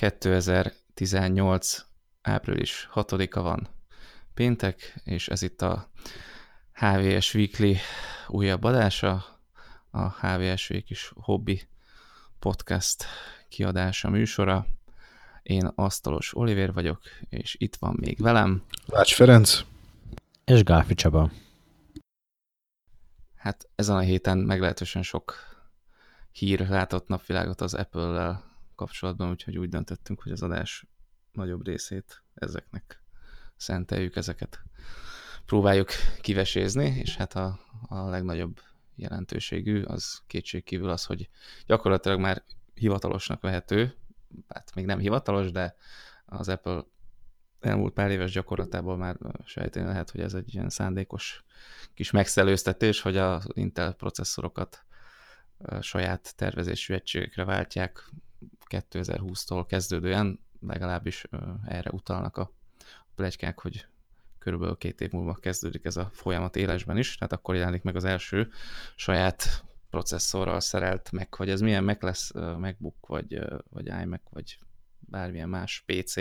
2018. április 6-a van péntek, és ez itt a HVS Weekly újabb adása, a HVS Week is hobbi podcast kiadása műsora. Én Asztalos Oliver vagyok, és itt van még velem. Lács Ferenc. És Gálfi Csaba. Hát ezen a héten meglehetősen sok hír látott napvilágot az Apple-lel kapcsolatban, úgyhogy úgy döntöttünk, hogy az adás nagyobb részét ezeknek szenteljük, ezeket próbáljuk kivesézni, és hát a, a legnagyobb jelentőségű az kétségkívül az, hogy gyakorlatilag már hivatalosnak vehető, hát még nem hivatalos, de az Apple elmúlt pár éves gyakorlatából már sejteni lehet, hogy ez egy ilyen szándékos kis megszelőztetés, hogy az Intel processzorokat saját tervezésű egységekre váltják 2020-tól kezdődően, legalábbis erre utalnak a plegykák, hogy körülbelül két év múlva kezdődik ez a folyamat élesben is, tehát akkor jelenik meg az első saját processzorral szerelt meg, hogy ez milyen meg lesz MacBook, vagy, vagy iMac, vagy bármilyen más PC,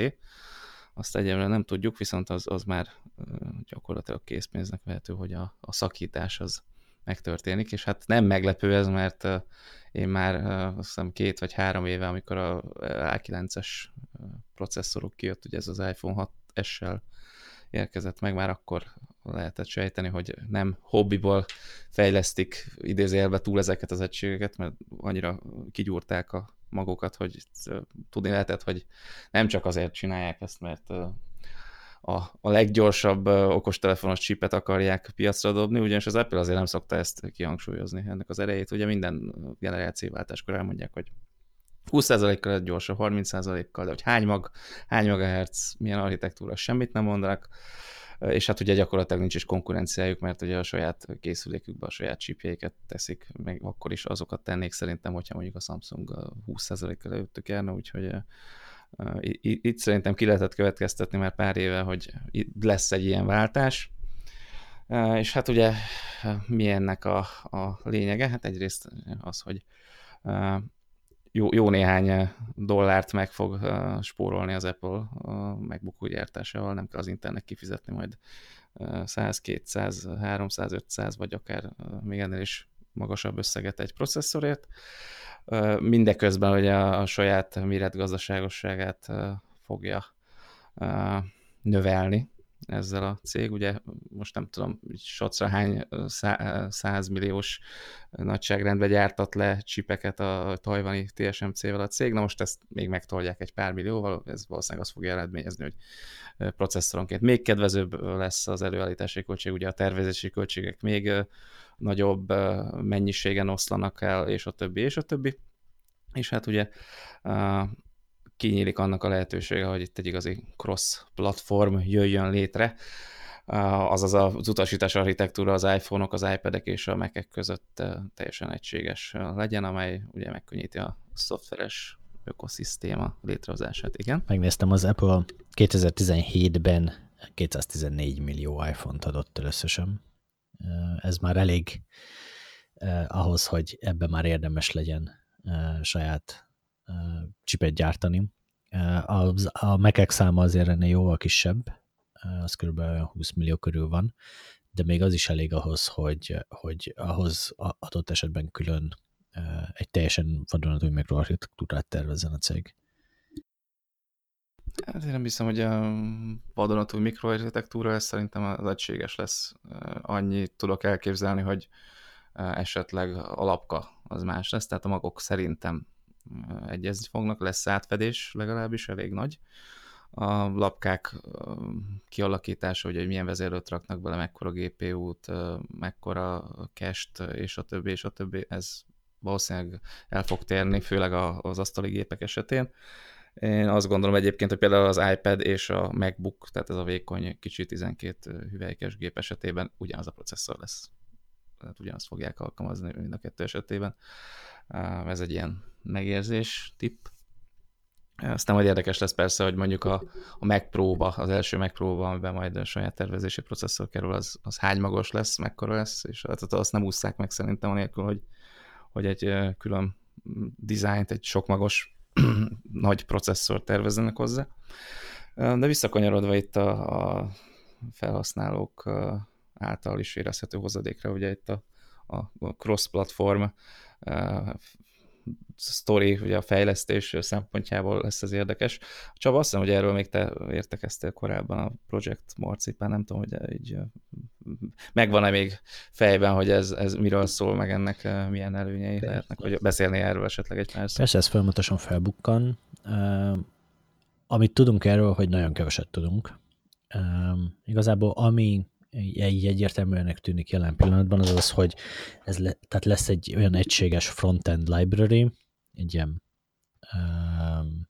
azt egyelőre nem tudjuk, viszont az, az már gyakorlatilag készpénznek vehető, hogy a, a szakítás az megtörténik, és hát nem meglepő ez, mert én már azt hiszem két vagy három éve, amikor a A9-es processzorok kijött, ugye ez az iPhone 6S-sel érkezett meg, már akkor lehetett sejteni, hogy nem hobbiból fejlesztik idézélve túl ezeket az egységeket, mert annyira kigyúrták a magukat, hogy tudni lehetett, hogy nem csak azért csinálják ezt, mert a, a leggyorsabb okostelefonos csipet akarják piacra dobni, ugyanis az Apple azért nem szokta ezt kihangsúlyozni, ennek az erejét. Ugye minden generációváltáskor elmondják, hogy 20%-kal gyorsabb, 30%-kal, de hogy hány mag, hány megahertz, milyen architektúra, semmit nem mondanak, és hát ugye gyakorlatilag nincs is konkurenciájuk, mert ugye a saját készülékükbe a saját csípjeiket teszik, meg akkor is azokat tennék szerintem, hogyha mondjuk a Samsung 20%-kal előttük járna, úgyhogy itt szerintem ki lehetett következtetni már pár éve, hogy lesz egy ilyen váltás, és hát ugye mi ennek a, a lényege? Hát egyrészt az, hogy jó, jó néhány dollárt meg fog spórolni az Apple a MacBook gyártásával, nem kell az internet kifizetni majd 100, 200, 300, 500, vagy akár még ennél is magasabb összeget egy processzorért. Mindeközben ugye a saját méretgazdaságosságát fogja növelni ezzel a cég. Ugye most nem tudom, socra hány százmilliós nagyságrendben gyártat le csipeket a tajvani TSMC-vel a cég, na most ezt még megtolják egy pár millióval, ez valószínűleg azt fogja eredményezni, hogy processzoronként még kedvezőbb lesz az előállítási költség, ugye a tervezési költségek még nagyobb mennyiségen oszlanak el, és a többi, és a többi. És hát ugye kinyílik annak a lehetősége, hogy itt egy igazi cross-platform jöjjön létre, azaz az utasítás architektúra az iPhone-ok, az iPad-ek és a mac között teljesen egységes legyen, amely ugye megkönnyíti a szoftveres ökoszisztéma létrehozását, igen. Megnéztem, az Apple 2017-ben 214 millió iPhone-t adott először Ez már elég ahhoz, hogy ebbe már érdemes legyen saját csipet gyártani. A, a Mac száma azért ennél jóval kisebb, az kb. 20 millió körül van, de még az is elég ahhoz, hogy, hogy ahhoz adott esetben külön egy teljesen vadonatúj mikroarchitektúrát tervezzen a cég. Hát én nem hiszem, hogy a vadonatúj mikroarchitektúra, ez szerintem az egységes lesz. Annyit tudok elképzelni, hogy esetleg a lapka az más lesz, tehát a magok szerintem egyezni fognak, lesz átfedés legalábbis elég nagy. A lapkák kialakítása, hogy milyen vezérlőt raknak bele, mekkora GPU-t, mekkora cache és a többi, és a többi, ez valószínűleg el fog térni, főleg az asztali gépek esetén. Én azt gondolom egyébként, hogy például az iPad és a MacBook, tehát ez a vékony kicsi 12 hüvelykes gép esetében ugyanaz a processzor lesz. Tehát ugyanazt fogják alkalmazni mind a kettő esetében. Ez egy ilyen megérzés tipp. Aztán majd érdekes lesz persze, hogy mondjuk a, a Mac Pro-ba, az első Mac Pro-ba, amiben majd a saját tervezési processzor kerül, az, az hány magos lesz, mekkora lesz, és hát azt nem ússzák meg szerintem anélkül, hogy, hogy egy külön dizájnt, egy sok magos nagy processzort tervezzenek hozzá. De visszakanyarodva itt a, a felhasználók által is érezhető hozadékra, ugye itt a, a cross-platform sztori, ugye a fejlesztés szempontjából lesz ez érdekes. Csaba, azt hiszem, hogy erről még te értekeztél korábban a Project Marcipán, nem tudom, hogy így megvan-e még fejben, hogy ez, ez miről szól, meg ennek milyen előnyei lehetnek, vagy beszélni erről esetleg egy pár Persze, ez folyamatosan felbukkan. Amit tudunk erről, hogy nagyon keveset tudunk. Igazából ami így egyértelműen tűnik jelen pillanatban, az az, hogy ez le, tehát lesz egy olyan egységes frontend library, egy ilyen um,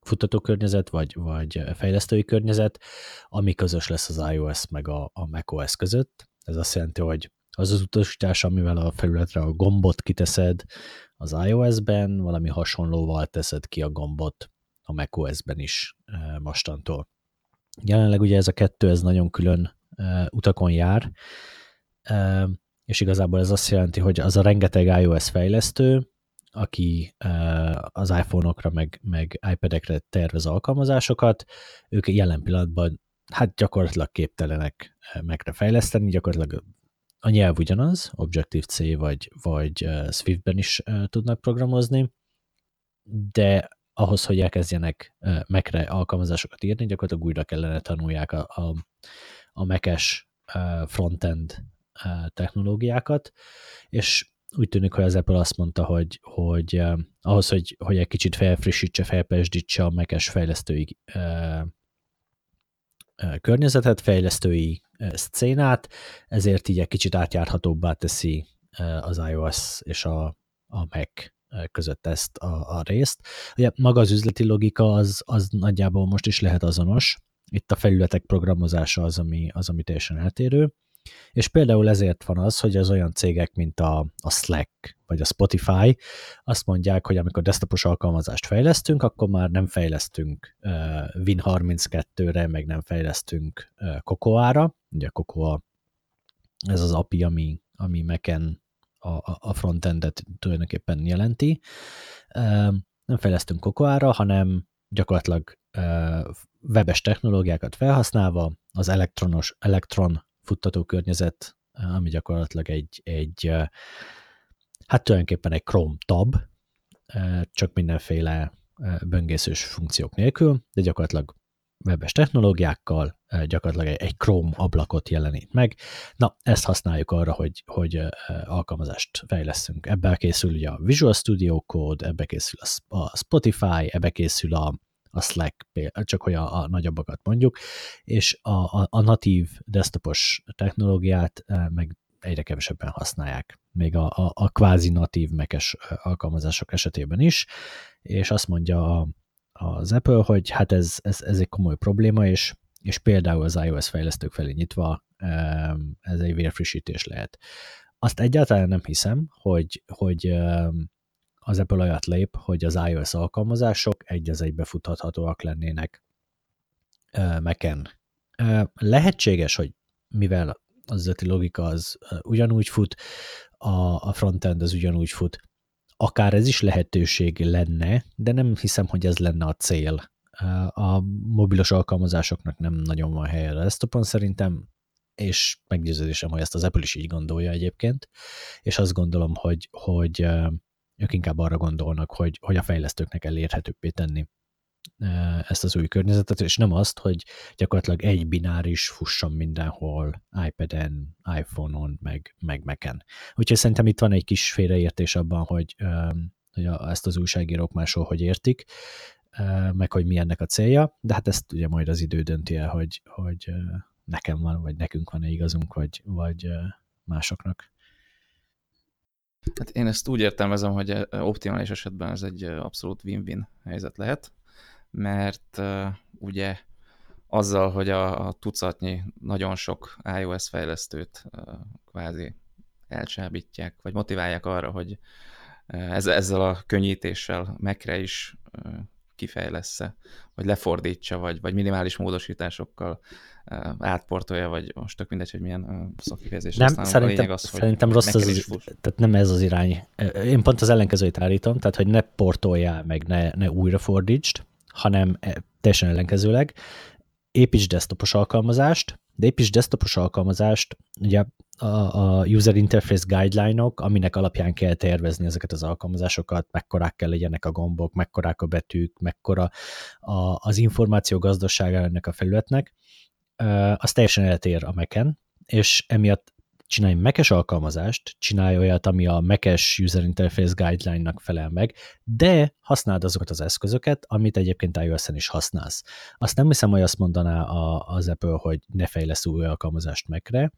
futtatókörnyezet, vagy, vagy fejlesztői környezet, ami közös lesz az iOS meg a, a macOS között. Ez azt jelenti, hogy az az utasítás, amivel a felületre a gombot kiteszed az iOS-ben, valami hasonlóval teszed ki a gombot a macOS-ben is mostantól. Jelenleg ugye ez a kettő, ez nagyon külön utakon jár, és igazából ez azt jelenti, hogy az a rengeteg iOS fejlesztő, aki az iPhone-okra meg, meg iPad-ekre tervez alkalmazásokat, ők jelen pillanatban hát gyakorlatilag képtelenek megre fejleszteni, gyakorlatilag a nyelv ugyanaz, Objective-C vagy, vagy Swift-ben is tudnak programozni, de ahhoz, hogy elkezdjenek megre alkalmazásokat írni, gyakorlatilag újra kellene tanulják a, a, a Mac-es frontend technológiákat, és úgy tűnik, hogy az Apple azt mondta, hogy, hogy ahhoz, hogy, hogy egy kicsit felfrissítse, felpesdítse a Mac-es fejlesztői környezetet, fejlesztői szcénát, ezért így egy kicsit átjárhatóbbá teszi az iOS és a, a Mac között ezt a, a részt. Ugye maga az üzleti logika az, az nagyjából most is lehet azonos, itt a felületek programozása az, ami, az, ami teljesen eltérő, és például ezért van az, hogy az olyan cégek, mint a, a Slack vagy a Spotify azt mondják, hogy amikor desktopos alkalmazást fejlesztünk, akkor már nem fejlesztünk uh, Win32-re, meg nem fejlesztünk uh, Cocoa-ra. Ugye Cocoa ez az API, ami, ami Mac-en a, a frontendet tulajdonképpen jelenti. Uh, nem fejlesztünk Cocoa-ra, hanem gyakorlatilag webes technológiákat felhasználva az elektronos, elektron futtató környezet, ami gyakorlatilag egy, egy hát tulajdonképpen egy Chrome tab, csak mindenféle böngészős funkciók nélkül, de gyakorlatilag webes technológiákkal, gyakorlatilag egy Chrome ablakot jelenít meg. Na, ezt használjuk arra, hogy, hogy alkalmazást fejleszünk. Ebben készül ugye a Visual Studio Code, ebbe készül a Spotify, ebbe készül a, a Slack, csak hogy a, a nagyobbakat mondjuk, és a, a, a natív desktopos technológiát eh, meg egyre kevesebben használják, még a, a, a kvázi natív mekes eh, alkalmazások esetében is, és azt mondja a, az Apple, hogy hát ez, ez, ez egy komoly probléma, és, és például az iOS fejlesztők felé nyitva ez egy vérfrissítés lehet. Azt egyáltalán nem hiszem, hogy, hogy az Apple olyat lép, hogy az iOS alkalmazások egy az egybe futhathatóak lennének Mac-en. Lehetséges, hogy mivel az üzleti logika az ugyanúgy fut, a, a frontend az ugyanúgy fut, akár ez is lehetőség lenne, de nem hiszem, hogy ez lenne a cél. A mobilos alkalmazásoknak nem nagyon van helye a desktopon szerintem, és meggyőződésem, hogy ezt az Apple is így gondolja egyébként, és azt gondolom, hogy, hogy ők inkább arra gondolnak, hogy, hogy a fejlesztőknek elérhetőbbé tenni ezt az új környezetet, és nem azt, hogy gyakorlatilag egy bináris fusson mindenhol iPad-en, iPhone-on, meg, meg Mac-en. Úgyhogy szerintem itt van egy kis félreértés abban, hogy, hogy ezt az újságírók máshol hogy értik, meg hogy mi ennek a célja, de hát ezt ugye majd az idő dönti el, hogy, hogy nekem van, vagy nekünk van-e igazunk, vagy, vagy másoknak. Hát én ezt úgy értelmezem, hogy optimális esetben ez egy abszolút win-win helyzet lehet, mert uh, ugye azzal, hogy a, tucatnyi nagyon sok iOS fejlesztőt kvázi elcsábítják, vagy motiválják arra, hogy ez, ezzel a könnyítéssel megre is kifejlesz-e, vagy lefordítsa, vagy, vagy minimális módosításokkal átportolja, vagy most tök mindegy, hogy milyen szakifejezés Nem, szerintem, az, szerintem rossz az, az tehát nem ez az irány. Én pont az ellenkezőjét állítom, tehát hogy ne portoljál meg, ne, ne újra fordítsd, hanem teljesen ellenkezőleg építs desktopos alkalmazást, de építs desktopos alkalmazást, ugye a, user interface guideline-ok, aminek alapján kell tervezni ezeket az alkalmazásokat, mekkorák kell legyenek a gombok, mekkorák a betűk, mekkora a, az információ gazdasága ennek a felületnek, az teljesen eltér a Mac-en, és emiatt csinálj mekes alkalmazást, csinálj olyat, ami a mekes User Interface Guideline-nak felel meg, de használd azokat az eszközöket, amit egyébként iOS-en is használsz. Azt nem hiszem, hogy azt mondaná a, az Apple, hogy ne fejlesz új alkalmazást Mac-re.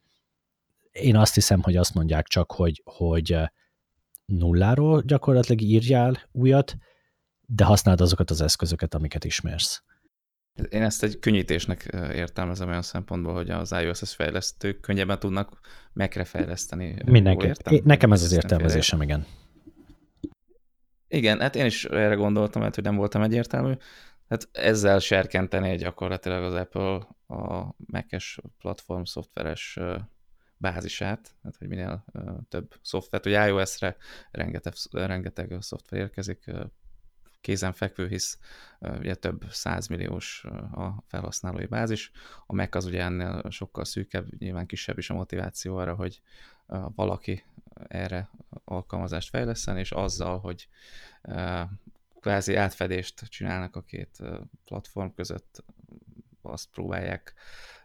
Én azt hiszem, hogy azt mondják csak, hogy, hogy nulláról gyakorlatilag írjál újat, de használd azokat az eszközöket, amiket ismersz. Én ezt egy könnyítésnek értelmezem olyan szempontból, hogy az iOS fejlesztők könnyebben tudnak megre fejleszteni. Mindenki. Nekem ez az értelmezésem, igen. Igen, hát én is erre gondoltam, mert hogy nem voltam egyértelmű. Hát ezzel serkenteni gyakorlatilag az Apple a Mac-es platform szoftveres bázisát, hát hogy minél több szoftvert, hogy iOS-re rengeteg, rengeteg szoftver érkezik, kézenfekvő, hisz ugye több százmilliós a felhasználói bázis. A Mac az ugye ennél sokkal szűkebb, nyilván kisebb is a motiváció arra, hogy valaki erre alkalmazást fejleszen, és azzal, hogy kvázi átfedést csinálnak a két platform között, azt próbálják,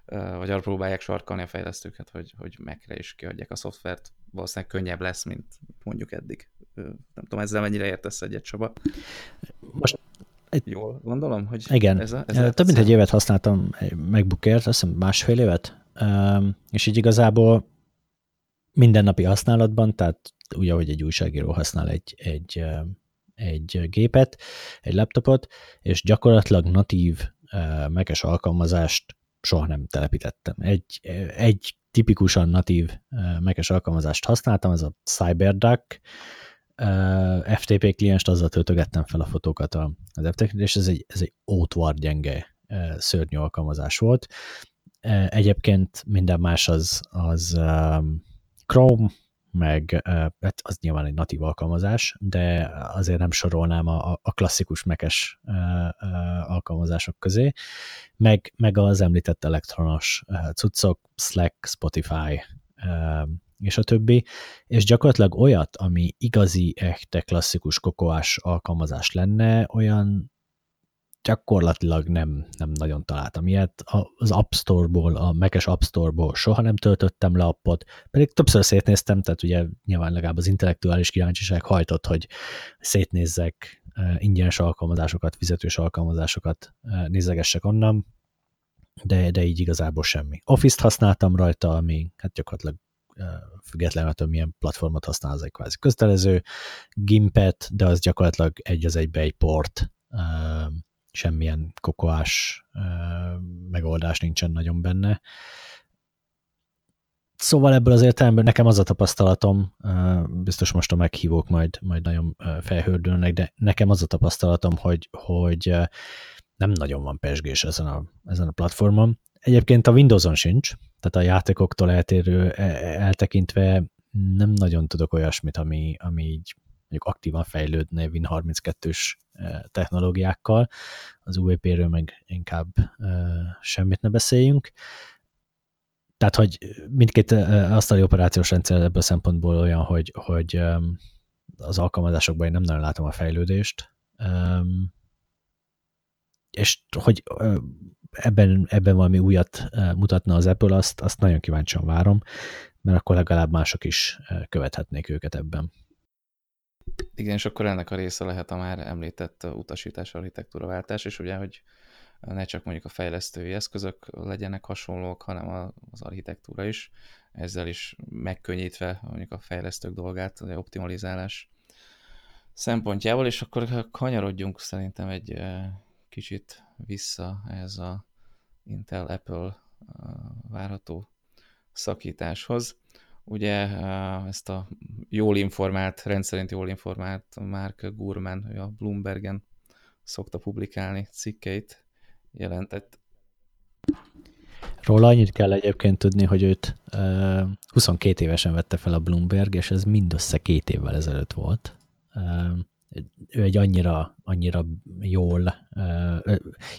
vagy arra próbálják sarkalni a fejlesztőket, hogy, hogy Mac-re is kiadják a szoftvert. Valószínűleg könnyebb lesz, mint mondjuk eddig. Nem tudom, ezzel mennyire értesz egyet, Csaba? Most. Jól gondolom, hogy Igen, ez a, ez több mint egy évet használtam MacBookért, azt hiszem másfél évet, és így igazából mindennapi használatban, tehát úgy, ahogy egy újságíró használ egy, egy, egy gépet, egy laptopot, és gyakorlatilag natív mekes alkalmazást soha nem telepítettem. Egy, egy tipikusan natív mekes alkalmazást használtam, ez a CyberDuck, FTP klienst, azzal töltögettem fel a fotókat az FTP, és ez egy, ez egy ótvar gyenge szörnyű alkalmazás volt. Egyébként minden más az, az Chrome, meg hát az nyilván egy natív alkalmazás, de azért nem sorolnám a, a klasszikus mekes alkalmazások közé, meg, meg az említett elektronos cuccok, Slack, Spotify, és a többi, és gyakorlatilag olyat, ami igazi, echte, klasszikus kokoás alkalmazás lenne, olyan gyakorlatilag nem, nem nagyon találtam ilyet. Az App Store-ból, a Mac-es App Store-ból soha nem töltöttem le appot, pedig többször szétnéztem, tehát ugye nyilván legalább az intellektuális kíváncsiság hajtott, hogy szétnézzek ingyenes alkalmazásokat, fizetős alkalmazásokat nézegessek onnan, de, de így igazából semmi. Office-t használtam rajta, ami hát gyakorlatilag függetlenül attól, milyen platformot használ, az egy kvázi köztelező, Gimpet, de az gyakorlatilag egy az egybe egy port, semmilyen kokoás megoldás nincsen nagyon benne. Szóval ebből az értelemben nekem az a tapasztalatom, biztos most a meghívók majd, majd nagyon felhördülnek, de nekem az a tapasztalatom, hogy, hogy nem nagyon van pesgés ezen a, ezen a platformon. Egyébként a Windows-on sincs, tehát a játékoktól eltérő, e, eltekintve nem nagyon tudok olyasmit, ami, ami így mondjuk aktívan fejlődne Win32-s e, technológiákkal, az UWP-ről meg inkább semmit ne beszéljünk. Tehát, hogy mindkét asztali operációs rendszer ebből a szempontból olyan, hogy, hogy az alkalmazásokban én nem nagyon látom a fejlődést, és hogy ebben, ebben valami újat mutatna az Apple, azt, azt nagyon kíváncsian várom, mert akkor legalább mások is követhetnék őket ebben. Igen, és akkor ennek a része lehet a már említett utasítás architektúraváltás, és ugye, hogy ne csak mondjuk a fejlesztői eszközök legyenek hasonlók, hanem az architektúra is, ezzel is megkönnyítve mondjuk a fejlesztők dolgát, az optimalizálás szempontjából, és akkor kanyarodjunk szerintem egy kicsit vissza ez a Intel-Apple várható szakításhoz. Ugye ezt a jól informált, rendszerint jól informált Mark Gurman, ő a Bloombergen szokta publikálni cikkeit, jelentett. Róla annyit kell egyébként tudni, hogy őt 22 évesen vette fel a Bloomberg, és ez mindössze két évvel ezelőtt volt ő egy annyira, annyira jól,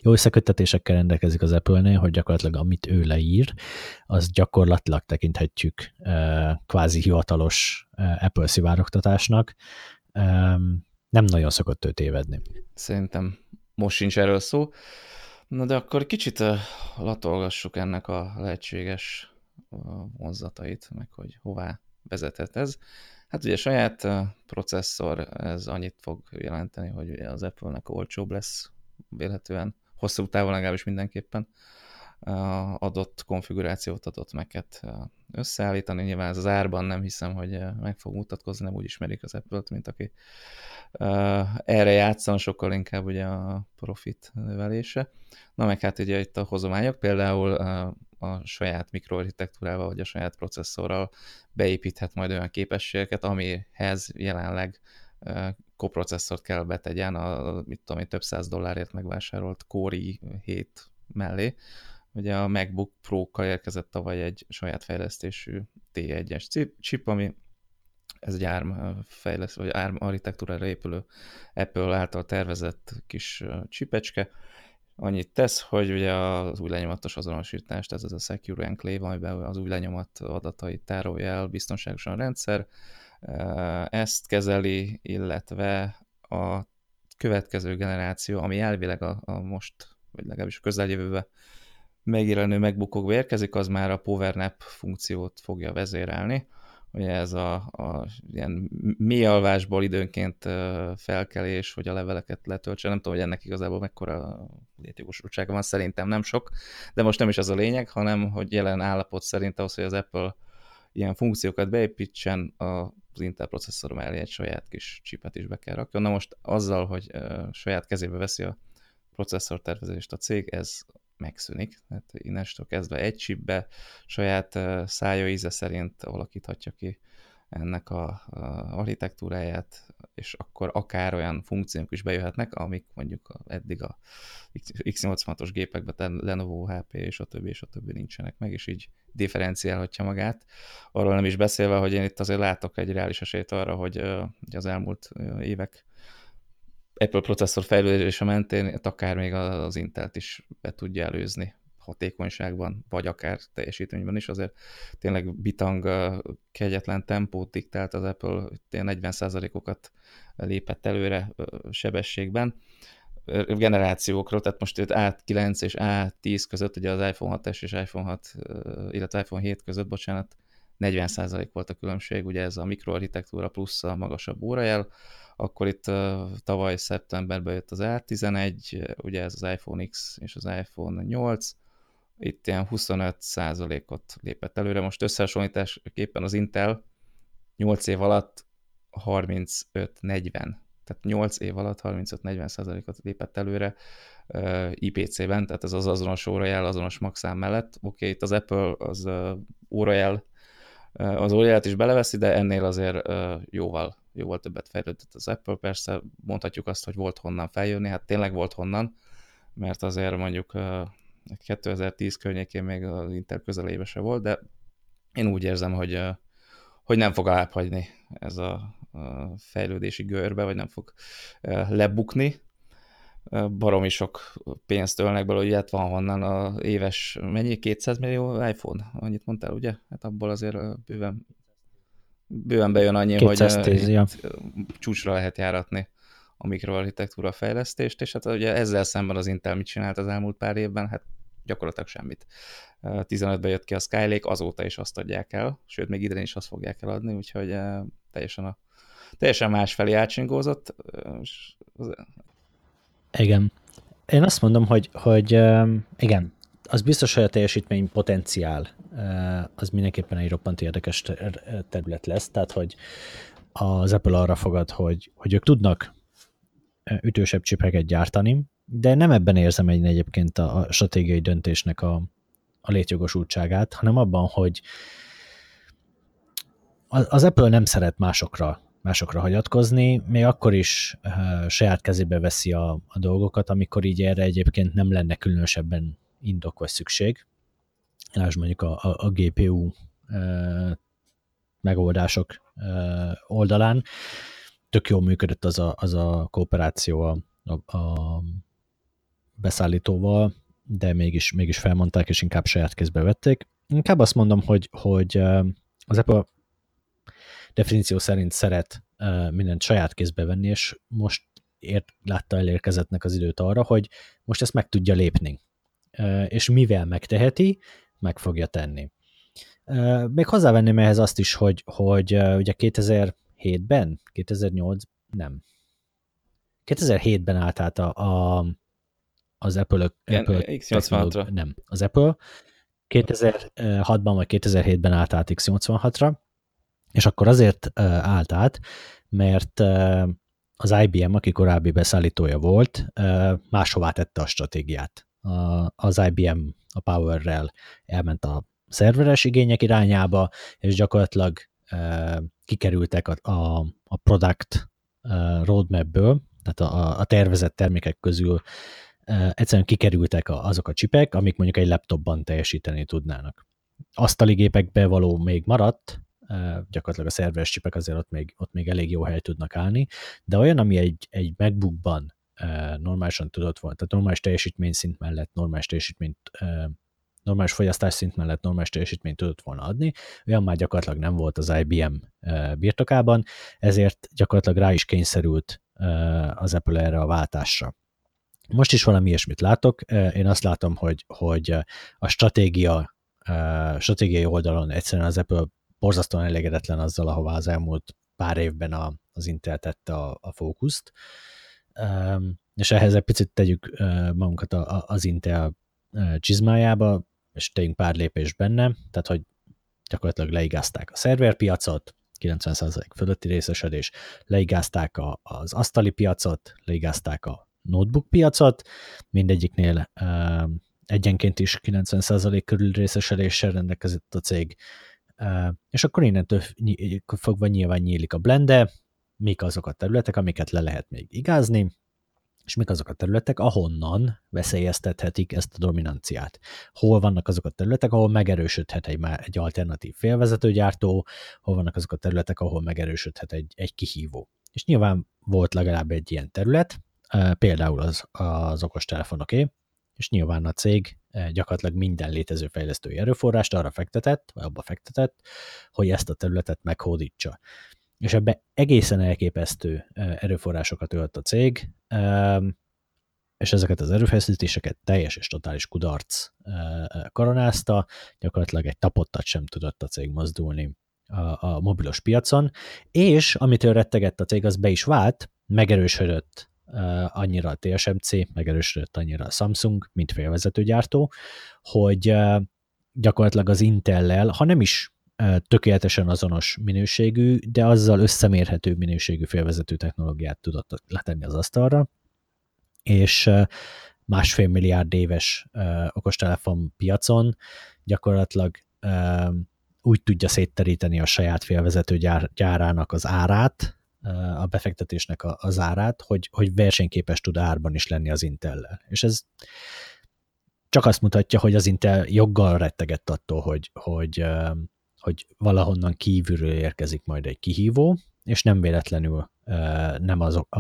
jó összeköttetésekkel rendelkezik az Apple-nél, hogy gyakorlatilag amit ő leír, az gyakorlatilag tekinthetjük kvázi hivatalos Apple szivárogtatásnak. Nem nagyon szokott ő tévedni. Szerintem most sincs erről szó. Na de akkor kicsit latolgassuk ennek a lehetséges vonzatait, meg hogy hová vezethet ez. Hát ugye saját processzor, ez annyit fog jelenteni, hogy az Apple-nek olcsóbb lesz vélhetően, hosszú távon legalábbis mindenképpen adott konfigurációt, adott meket összeállítani. Nyilván ez az árban nem hiszem, hogy meg fog mutatkozni, nem úgy ismerik az Apple-t, mint aki erre játszan, sokkal inkább ugye a profit növelése. Na meg hát ugye itt a hozományok, például a saját mikroarchitektúrával, vagy a saját processzorral beépíthet majd olyan képességeket, amihez jelenleg koprocesszort kell betegyen a, mit tudom én, több száz dollárért megvásárolt Core i7 mellé. Ugye a MacBook Pro-kkal érkezett tavaly egy saját fejlesztésű T1-es chip, ami ez egy ARM fejleszt, vagy ARM architektúrára épülő Apple által tervezett kis csipecske, annyit tesz, hogy ugye az új lenyomatos azonosítást, ez az a Secure Enclave, amiben az új lenyomat adatait tárolja el biztonságosan a rendszer, ezt kezeli, illetve a következő generáció, ami elvileg a, a most, vagy legalábbis a közeljövőben megjelenő megbukokba érkezik, az már a PowerNap funkciót fogja vezérelni, ugye ez a, a ilyen mély alvásból időnként felkelés, hogy a leveleket letöltse, nem tudom, hogy ennek igazából mekkora létjogosultsága van, szerintem nem sok, de most nem is ez a lényeg, hanem hogy jelen állapot szerint ahhoz, hogy az Apple ilyen funkciókat beépítsen, az Intel processzor mellé egy saját kis csipet is be kell rakjon. Na most azzal, hogy saját kezébe veszi a processzor tervezést a cég, ez megszűnik. Tehát innestől kezdve egy chipbe saját szája íze szerint alakíthatja ki ennek a, a architektúráját, és akkor akár olyan funkciók is bejöhetnek, amik mondjuk eddig a x86-os gépekben, Lenovo, HP és a többi, és a többi nincsenek meg, és így differenciálhatja magát. Arról nem is beszélve, hogy én itt azért látok egy reális esélyt arra, hogy az elmúlt évek Apple processzor fejlődése mentén akár még az Intelt is be tudja előzni hatékonyságban, vagy akár teljesítményben is, azért tényleg bitang kegyetlen tempót diktált az Apple, 40%-okat lépett előre sebességben. Generációkról, tehát most itt A9 és A10 között, ugye az iPhone 6S és iPhone 6, illetve iPhone 7 között, bocsánat, 40% volt a különbség, ugye ez a mikroarchitektúra plusz a magasabb órajel, akkor itt tavaly szeptemberben jött az A11, ugye ez az iPhone X és az iPhone 8, itt ilyen 25 ot lépett előre. Most összehasonlításképpen az Intel 8 év alatt 35-40, tehát 8 év alatt 35-40 ot lépett előre IPC-ben, tehát ez az azonos órajel, azonos maxám mellett. Oké, okay, itt az Apple az uh, órajel, az órajelt is beleveszi, de ennél azért jóval jóval többet fejlődött az Apple, persze mondhatjuk azt, hogy volt honnan feljönni, hát tényleg volt honnan, mert azért mondjuk 2010 környékén még az Intel közelébe se volt, de én úgy érzem, hogy, hogy nem fog elhagyni ez a, fejlődési görbe, vagy nem fog lebukni. Baromi sok pénzt ölnek belőle, ugye hát van honnan a éves, mennyi? 200 millió iPhone? Annyit mondtál, ugye? Hát abból azért bőven bőven bejön annyi, 210, hogy ja. csúcsra lehet járatni a mikroarchitektúra fejlesztést, és hát ugye ezzel szemben az Intel mit csinált az elmúlt pár évben? Hát gyakorlatilag semmit. 15-ben jött ki a Skylake, azóta is azt adják el, sőt, még idén is azt fogják eladni, úgyhogy teljesen, a, teljesen más felé átsingózott. Igen. Én azt mondom, hogy, hogy igen, az biztos, hogy a teljesítmény potenciál az mindenképpen egy roppant érdekes terület lesz, tehát hogy az Apple arra fogad, hogy, hogy ők tudnak ütősebb csipeket gyártani, de nem ebben érzem egy egyébként a, stratégiai döntésnek a, a létjogosultságát, hanem abban, hogy az Apple nem szeret másokra másokra hagyatkozni, még akkor is uh, saját kezébe veszi a, a dolgokat, amikor így erre egyébként nem lenne különösebben indok vagy szükség. Lásd mondjuk a, a, a GPU uh, megoldások uh, oldalán. Tök jól működött az a, az a kooperáció a, a, a beszállítóval, de mégis, mégis felmondták, és inkább saját kézbe vették. Inkább azt mondom, hogy, hogy az Apple definíció szerint szeret mindent saját kézbe venni, és most ért, látta elérkezettnek az időt arra, hogy most ezt meg tudja lépni. És mivel megteheti, meg fogja tenni. Még hozzávenném ehhez azt is, hogy, hogy ugye 2007-ben, 2008, nem, 2007-ben állt át a, a, az Apple, Apple X86-ra. Nem, az Apple 2006-ban vagy 2007-ben állt át X86-ra, és akkor azért állt át, mert az IBM, aki korábbi beszállítója volt, máshová tette a stratégiát. Az IBM a Power-rel elment a szerveres igények irányába, és gyakorlatilag kikerültek a, a, a product roadmapből, tehát a, a tervezett termékek közül egyszerűen kikerültek azok a csipek, amik mondjuk egy laptopban teljesíteni tudnának. Asztali gépekbe való még maradt, gyakorlatilag a szerveres csipek azért ott még, ott még elég jó hely tudnak állni, de olyan, ami egy, egy MacBookban normálisan tudott volna, tehát normális teljesítmény szint mellett normális teljesítményt normális fogyasztás szint mellett normális teljesítményt tudott volna adni, olyan már gyakorlatilag nem volt az IBM birtokában, ezért gyakorlatilag rá is kényszerült az Apple erre a váltásra. Most is valami ilyesmit látok. Én azt látom, hogy, hogy a stratégia, stratégiai oldalon egyszerűen az Apple borzasztóan elégedetlen azzal, ahová az elmúlt pár évben a, az Intel tette a, a fókuszt. És ehhez egy picit tegyük magunkat az Intel csizmájába, és tegyünk pár lépés benne, tehát hogy gyakorlatilag leigázták a szerverpiacot, 90% fölötti részesedés, leigázták a, az asztali piacot, leigázták a notebook piacot, mindegyiknél egyenként is 90% körül részesedéssel rendelkezett a cég, és akkor innentől fogva nyilván nyílik a blende, mik azok a területek, amiket le lehet még igázni, és mik azok a területek, ahonnan veszélyeztethetik ezt a dominanciát. Hol vannak azok a területek, ahol megerősödhet egy, egy alternatív félvezetőgyártó, hol vannak azok a területek, ahol megerősödhet egy, egy kihívó. És nyilván volt legalább egy ilyen terület, például az, az okostelefonoké, és nyilván a cég gyakorlatilag minden létező fejlesztői erőforrást arra fektetett, vagy abba fektetett, hogy ezt a területet meghódítsa. És ebbe egészen elképesztő erőforrásokat ölt a cég, és ezeket az erőfeszítéseket teljes és totális kudarc koronázta, gyakorlatilag egy tapottat sem tudott a cég mozdulni a, a mobilos piacon, és amitől rettegett a cég, az be is vált, megerősödött annyira a TSMC, megerősödött annyira a Samsung, mint félvezetőgyártó, hogy gyakorlatilag az Intel-lel, ha nem is tökéletesen azonos minőségű, de azzal összemérhető minőségű félvezető technológiát tudott letenni az asztalra, és másfél milliárd éves okostelefon piacon gyakorlatilag úgy tudja szétteríteni a saját félvezető gyár, gyárának az árát, a befektetésnek az árát, hogy, hogy versenyképes tud árban is lenni az Intel-lel. És ez csak azt mutatja, hogy az Intel joggal rettegett attól, hogy, hogy, hogy valahonnan kívülről érkezik majd egy kihívó, és nem véletlenül nem az a,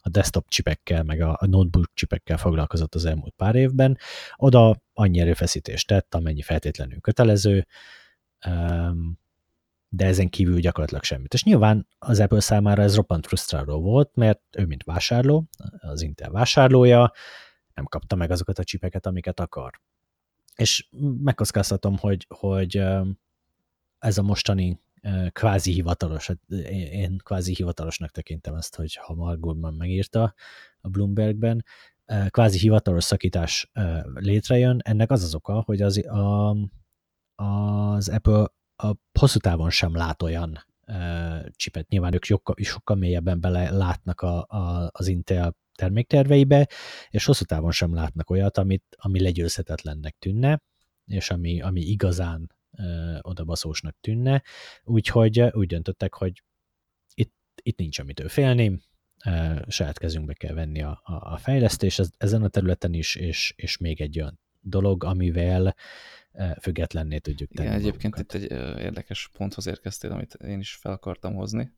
a desktop csipekkel, meg a, a notebook csipekkel foglalkozott az elmúlt pár évben. Oda annyi erőfeszítést tett, amennyi feltétlenül kötelező, de ezen kívül gyakorlatilag semmit. És nyilván az Apple számára ez roppant frusztráló volt, mert ő, mint vásárló, az Intel vásárlója, nem kapta meg azokat a csipeket, amiket akar. És megkockáztatom, hogy, hogy ez a mostani kvázi hivatalos, hát én kvázi hivatalosnak tekintem ezt, hogy ha Mark Gurman megírta a Bloombergben, kvázi hivatalos szakítás létrejön, ennek az az oka, hogy az, a, az Apple a hosszú távon sem lát olyan csipet. Nyilván ők sokkal, sokkal mélyebben bele látnak a, a, az Intel termékterveibe, és hosszú távon sem látnak olyat, amit, ami legyőzhetetlennek tűnne, és ami, ami igazán odabaszósnak tűnne. Úgyhogy úgy döntöttek, hogy itt itt nincs amitől félni, saját kezünkbe kell venni a, a, a fejlesztés ezen a területen is, és, és még egy olyan dolog, amivel függetlenné tudjuk tenni. Igen, egyébként magunkat. itt egy érdekes ponthoz érkeztél, amit én is fel akartam hozni.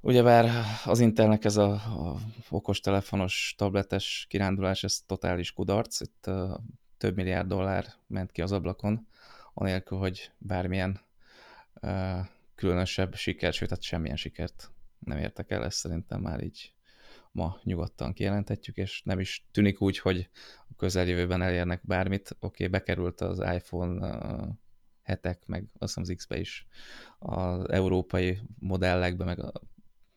Ugyebár az Intelnek ez a, a okostelefonos, tabletes kirándulás, ez totális kudarc. Itt uh, több milliárd dollár ment ki az ablakon, anélkül, hogy bármilyen uh, különösebb siker, sőt, hát semmilyen sikert nem értek el, ezt szerintem már így ma nyugodtan kijelenthetjük, és nem is tűnik úgy, hogy a közeljövőben elérnek bármit. Oké, okay, bekerült az iPhone uh, hetek, meg azt hiszem az X-be is az európai modellekbe, meg a,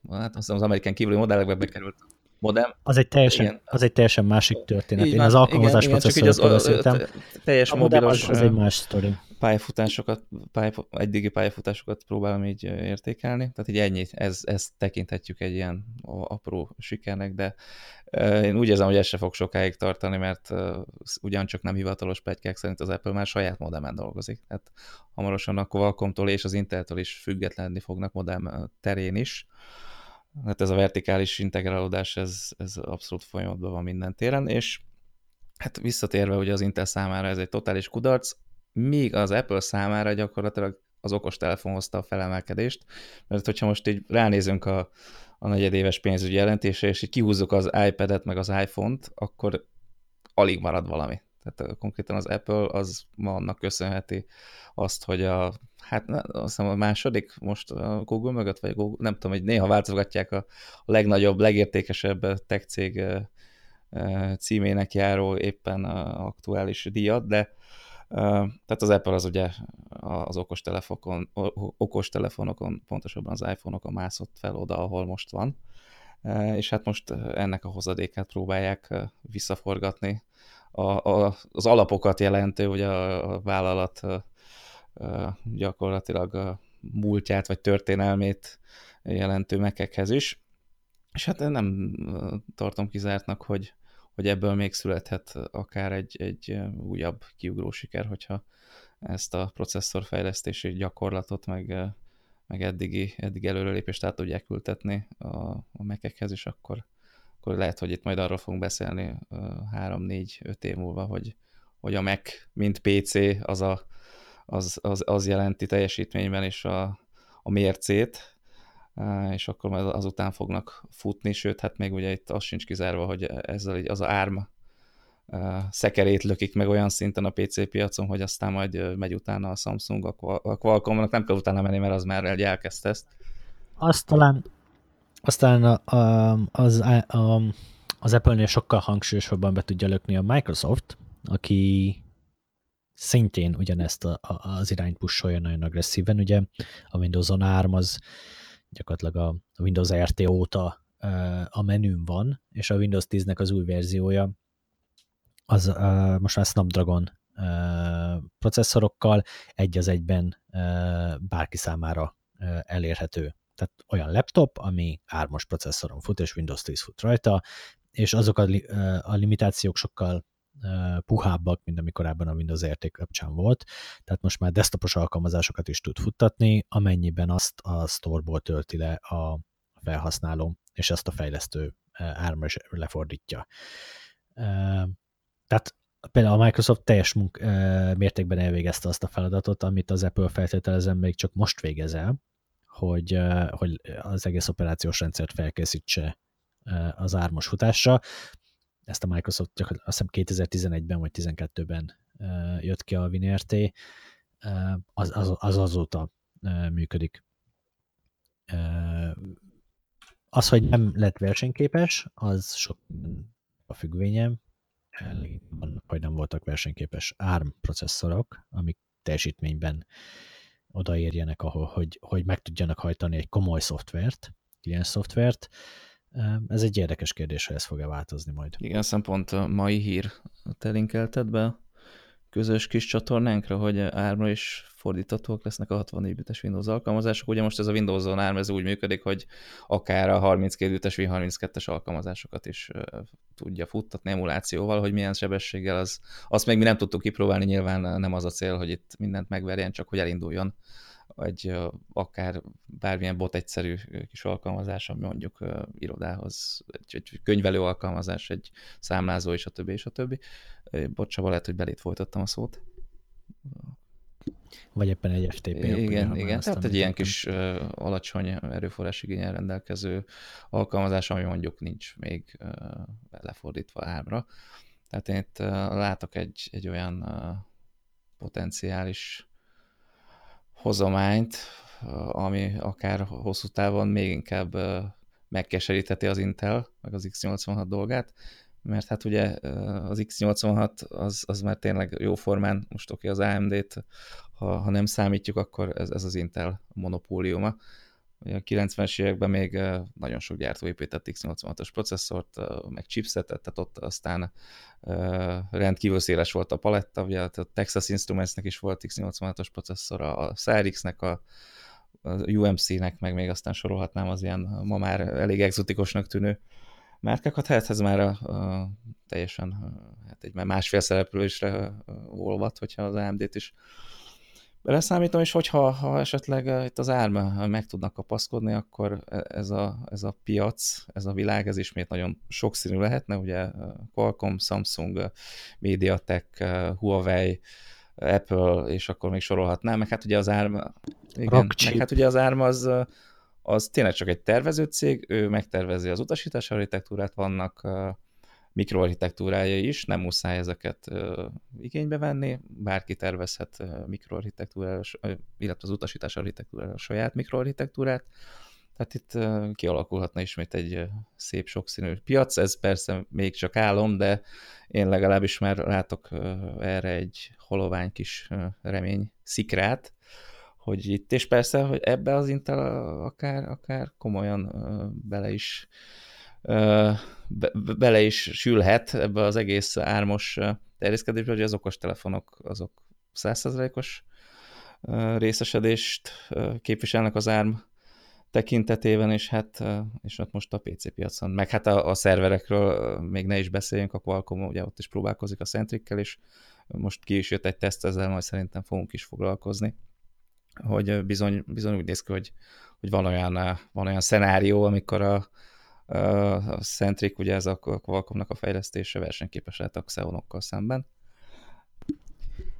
hát azt hiszem az amerikán kívüli modellekbe bekerült modem. Az egy teljesen, az egy teljesen másik történet. Én az alkalmazás processzorokról beszéltem. Teljes mobilos az, az egy más sztori pályafutásokat, pályaf, eddigi pályafutásokat próbálom így értékelni. Tehát így ennyi, ez, ez tekinthetjük egy ilyen apró sikernek, de én úgy érzem, hogy ez se fog sokáig tartani, mert ugyancsak nem hivatalos pegykák szerint az Apple már saját modemen dolgozik. Tehát hamarosan a Qualcomm-tól és az Intel-től is függetlenni fognak modem terén is. Hát ez a vertikális integrálódás, ez, ez abszolút folyamatban van minden téren, és hát visszatérve ugye az Intel számára ez egy totális kudarc, míg az Apple számára gyakorlatilag az okostelefon hozta a felemelkedést, mert hogyha most így ránézünk a, a negyedéves pénzügyi jelentésre, és így kihúzzuk az iPad-et meg az iPhone-t, akkor alig marad valami. Tehát konkrétan az Apple az ma annak köszönheti azt, hogy a, hát azt hiszem a második most a Google mögött, vagy Google, nem tudom, hogy néha változgatják a, a legnagyobb, legértékesebb tech cég címének járó éppen aktuális díjat, de tehát az Apple az ugye az okostelefonokon, okostelefonokon, pontosabban az iPhone-okon mászott fel oda, ahol most van, és hát most ennek a hozadékát próbálják visszaforgatni. A, a, az alapokat jelentő, hogy a, a vállalat gyakorlatilag a múltját vagy történelmét jelentő mekekhez is. És hát nem tartom kizártnak, hogy hogy ebből még születhet akár egy, egy újabb kiugró siker, hogyha ezt a processzorfejlesztési gyakorlatot, meg, meg eddigi, eddigi előrelépést át tudják ültetni a, a mekekhez, és akkor, akkor lehet, hogy itt majd arról fogunk beszélni 3-4-5 év múlva, hogy, hogy a Mac, mint PC, az, a, az, az, az jelenti teljesítményben is a, a mércét, és akkor majd azután fognak futni, sőt, hát még ugye itt az sincs kizárva, hogy ezzel az ARM szekerét lökik meg olyan szinten a PC piacon, hogy aztán majd megy utána a Samsung, a Qualcomm-nak nem kell utána menni, mert az már elkezdte ezt. Azt talán, aztán a, a, az, a, az Apple-nél sokkal hangsúlyosabban be tudja lökni a Microsoft, aki szintén ugyanezt a, a, az irányt pusolja nagyon agresszíven. Ugye a Windows-on ARM az gyakorlatilag a Windows RT óta a menün van, és a Windows 10-nek az új verziója az most már Snapdragon processzorokkal egy az egyben bárki számára elérhető. Tehát olyan laptop, ami ármos processzoron fut, és Windows 10 fut rajta, és azok a, a limitációk sokkal puhábbak, mint ami korábban a Windows RT kapcsán volt, tehát most már desktopos alkalmazásokat is tud futtatni, amennyiben azt a storeból tölti le a felhasználó, és ezt a fejlesztő árma is lefordítja. Tehát például a Microsoft teljes mértékben elvégezte azt a feladatot, amit az Apple feltételezem még csak most végez el, hogy, hogy az egész operációs rendszert felkészítse az ármos futásra ezt a Microsoft azt hiszem 2011-ben vagy 2012-ben jött ki a WinRT, az, az, az azóta működik. Az, hogy nem lett versenyképes, az sok a függvényem, hogy nem voltak versenyképes ARM processzorok, amik teljesítményben odaérjenek, ahol, hogy, hogy meg tudjanak hajtani egy komoly szoftvert, ilyen szoftvert, ez egy érdekes kérdés, hogy ez fog-e változni majd. Igen, szempont a mai hír te linkelted be közös kis csatornánkra, hogy árma is fordíthatóak lesznek a 64 bites Windows alkalmazások. Ugye most ez a Windows-on ARM ez úgy működik, hogy akár a 32 bites Win32-es alkalmazásokat is tudja futtatni emulációval, hogy milyen sebességgel, az, azt még mi nem tudtuk kipróbálni, nyilván nem az a cél, hogy itt mindent megverjen, csak hogy elinduljon egy akár bármilyen bot egyszerű kis alkalmazás, ami mondjuk irodához, egy, egy könyvelő alkalmazás, egy számlázó, és a többi, és a többi. Bocsaba, lehet, hogy belét folytattam a szót. Vagy éppen egy FTP. Igen, igen. Tehát egy ilyen kis uh, alacsony erőforrás igényel rendelkező alkalmazás, ami mondjuk nincs még uh, lefordítva ámra. Tehát én itt uh, látok egy, egy olyan uh, potenciális hozományt, ami akár hosszú távon még inkább megkeseríteti az Intel, meg az X86 dolgát, mert hát ugye az X86 az, az már tényleg jó formán, most oké az AMD-t, ha, ha nem számítjuk, akkor ez, ez az Intel monopóliuma. A 90-es években még nagyon sok gyártó épített X86-os processzort, meg chipsetet, tehát ott aztán rendkívül széles volt a paletta, ugye a Texas Instrumentsnek is volt X86-os processzora, a Cyrix-nek, a, UMC-nek, meg még aztán sorolhatnám az ilyen ma már elég exotikusnak tűnő márkákat, hát ez már a, a, teljesen hát egy másfél szereplősre olvad, hogyha az AMD-t is beleszámítom, és hogyha ha esetleg uh, itt az árma meg tudnak kapaszkodni, akkor e, ez a, ez a piac, ez a világ, ez ismét nagyon sokszínű lehetne, ugye Qualcomm, Samsung, MediaTek, Huawei, Apple, és akkor még sorolhatnám, meg hát ugye az árma, igen, meg hát ugye az árma az, az tényleg csak egy tervező cég, ő megtervezi az utasítás architektúrát, vannak mikroarchitektúrája is, nem muszáj ezeket uh, igénybe venni, bárki tervezhet mikroarchitektúrára, illetve az utasítás architektúrára saját mikroarchitektúrát, tehát itt uh, kialakulhatna ismét egy szép sokszínű piac, ez persze még csak álom, de én legalábbis már látok uh, erre egy holovány kis remény szikrát, hogy itt, és persze, hogy ebbe az Intel akár, akár komolyan bele is be, bele is sülhet ebbe az egész ármos terjeszkedésbe, hogy az okos telefonok azok százszerzalékos részesedést képviselnek az ARM tekintetében, és hát és ott most a PC piacon. Meg hát a, a szerverekről még ne is beszéljünk, a Qualcomm ugye ott is próbálkozik a Centrikkel, és most ki is jött egy teszt, ezzel majd szerintem fogunk is foglalkozni, hogy bizony, bizony úgy néz ki, hogy, hogy van, olyan, van olyan szenárió, amikor a, a Centric, ugye ez a Qualcommnak a fejlesztése versenyképes lehet a Xeonokkal szemben.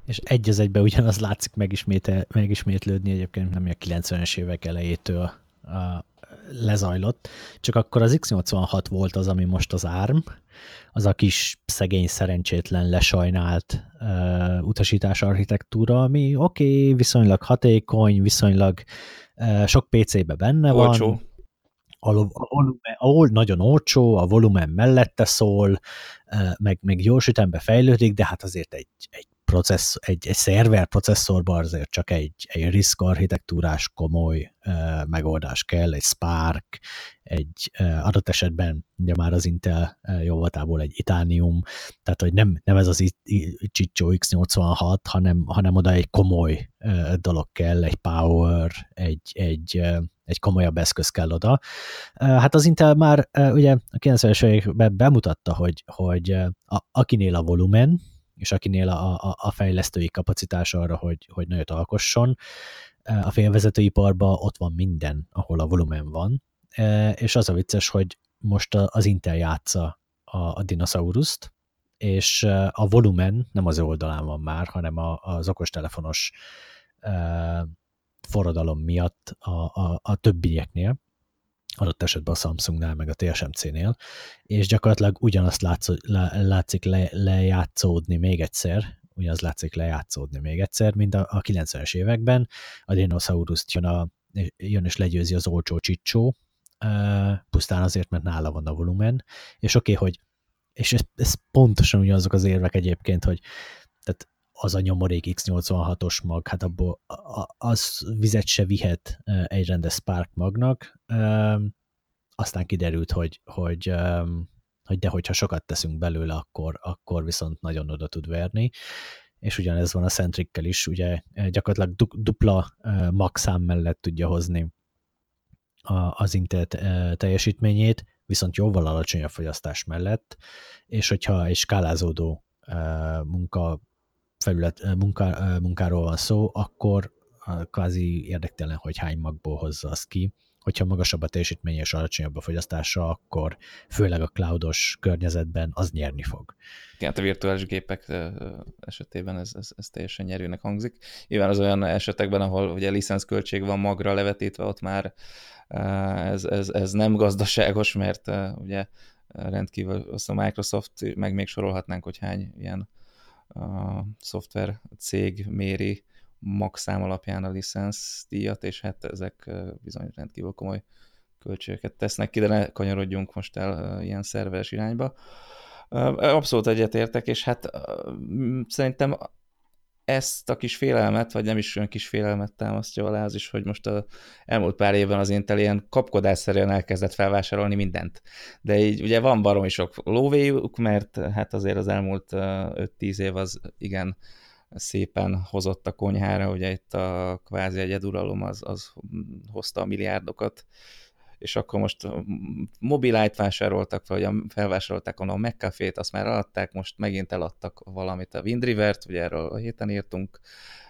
És egy az egyben ugyanaz látszik megismétlődni egyébként, nem a 90-es évek elejétől a, lezajlott, csak akkor az X86 volt az, ami most az ARM, az a kis szegény, szerencsétlen, lesajnált uh, utasítás architektúra, ami oké, okay, viszonylag hatékony, viszonylag uh, sok PC-be benne Olcsó. van, a, a volumen, ahol nagyon olcsó, a volumen mellette szól, meg, meg gyors ütembe fejlődik, de hát azért egy, egy processz, egy, egy szerver processzorban azért csak egy, egy RISC architektúrás komoly uh, megoldás kell, egy Spark, egy uh, adott esetben ugye már az Intel uh, jóvatából egy Itanium, tehát hogy nem, nem ez az Ciccio X86, hanem, hanem oda egy komoly uh, dolog kell, egy Power, egy, egy, uh, egy komolyabb eszköz kell oda. Hát az Intel már ugye a 90-es években bemutatta, hogy, hogy a, akinél a volumen, és akinél a, a, a fejlesztői kapacitás arra, hogy, hogy nagyot alkosson, a félvezetőiparban ott van minden, ahol a volumen van, és az a vicces, hogy most az Intel játsza a, a dinoszaurust, és a volumen nem az oldalán van már, hanem a, az okostelefonos forradalom miatt a, a, a többieknél, adott esetben a Samsungnál, meg a TSMC-nél, és gyakorlatilag ugyanazt látszó, látszik le, lejátszódni még egyszer, ugyanaz látszik lejátszódni még egyszer, mint a, a 90-es években. A dinosaurus jön, a, jön és legyőzi az olcsó csicsó, pusztán azért, mert nála van a volumen, és oké, okay, hogy és ez, ez pontosan ugyanazok az érvek egyébként, hogy tehát az a nyomorék X86-os mag, hát abból az vizet se vihet egy rendes Spark magnak. Aztán kiderült, hogy, hogy, hogy de hogyha sokat teszünk belőle, akkor, akkor viszont nagyon oda tud verni. És ugyanez van a Centrikkel is, ugye gyakorlatilag dupla maxám mellett tudja hozni az Intel teljesítményét, viszont jóval alacsonyabb fogyasztás mellett, és hogyha egy skálázódó munka felület munká, munkáról van szó, akkor kvázi érdektelen, hogy hány magból hozza azt ki. Hogyha magasabb a teljesítmény és alacsonyabb a fogyasztása, akkor főleg a cloudos környezetben az nyerni fog. Igen, hát a virtuális gépek esetében ez, ez, ez teljesen nyerőnek hangzik. Nyilván az olyan esetekben, ahol ugye licenszköltség van magra levetítve, ott már ez, ez, ez nem gazdaságos, mert ugye rendkívül azt a Microsoft, meg még sorolhatnánk, hogy hány ilyen a szoftver cég méri max szám alapján a licensz díjat, és hát ezek bizony rendkívül komoly költségeket tesznek ki, de ne kanyarodjunk most el ilyen szerveres irányba. Abszolút egyetértek, és hát szerintem ezt a kis félelmet, vagy nem is olyan kis félelmet támasztja alá az is, hogy most a elmúlt pár évben az Intel ilyen kapkodásszerűen elkezdett felvásárolni mindent. De így ugye van baromi sok lóvéjuk, mert hát azért az elmúlt 5-10 év az igen szépen hozott a konyhára, ugye itt a kvázi egyeduralom az, az hozta a milliárdokat, és akkor most mobilite vásároltak, vagy felvásárolták a McCafe-t, azt már eladták, most megint eladtak valamit a Windriver-t, ugye erről a héten írtunk,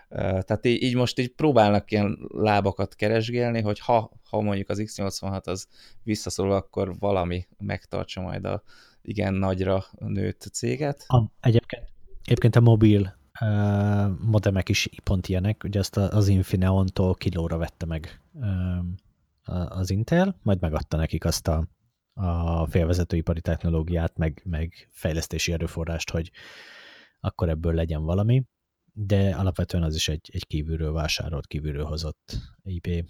tehát így, így most így próbálnak ilyen lábakat keresgélni, hogy ha, ha mondjuk az X86 az visszaszól, akkor valami megtartsa majd a igen nagyra nőtt céget. A, egyébként, egyébként a mobil uh, modemek is pont ilyenek, ugye ezt az Infineon-tól kilóra vette meg az Intel, majd megadta nekik azt a, a félvezetőipari technológiát, meg, meg fejlesztési erőforrást, hogy akkor ebből legyen valami, de alapvetően az is egy, egy kívülről vásárolt, kívülről hozott IP.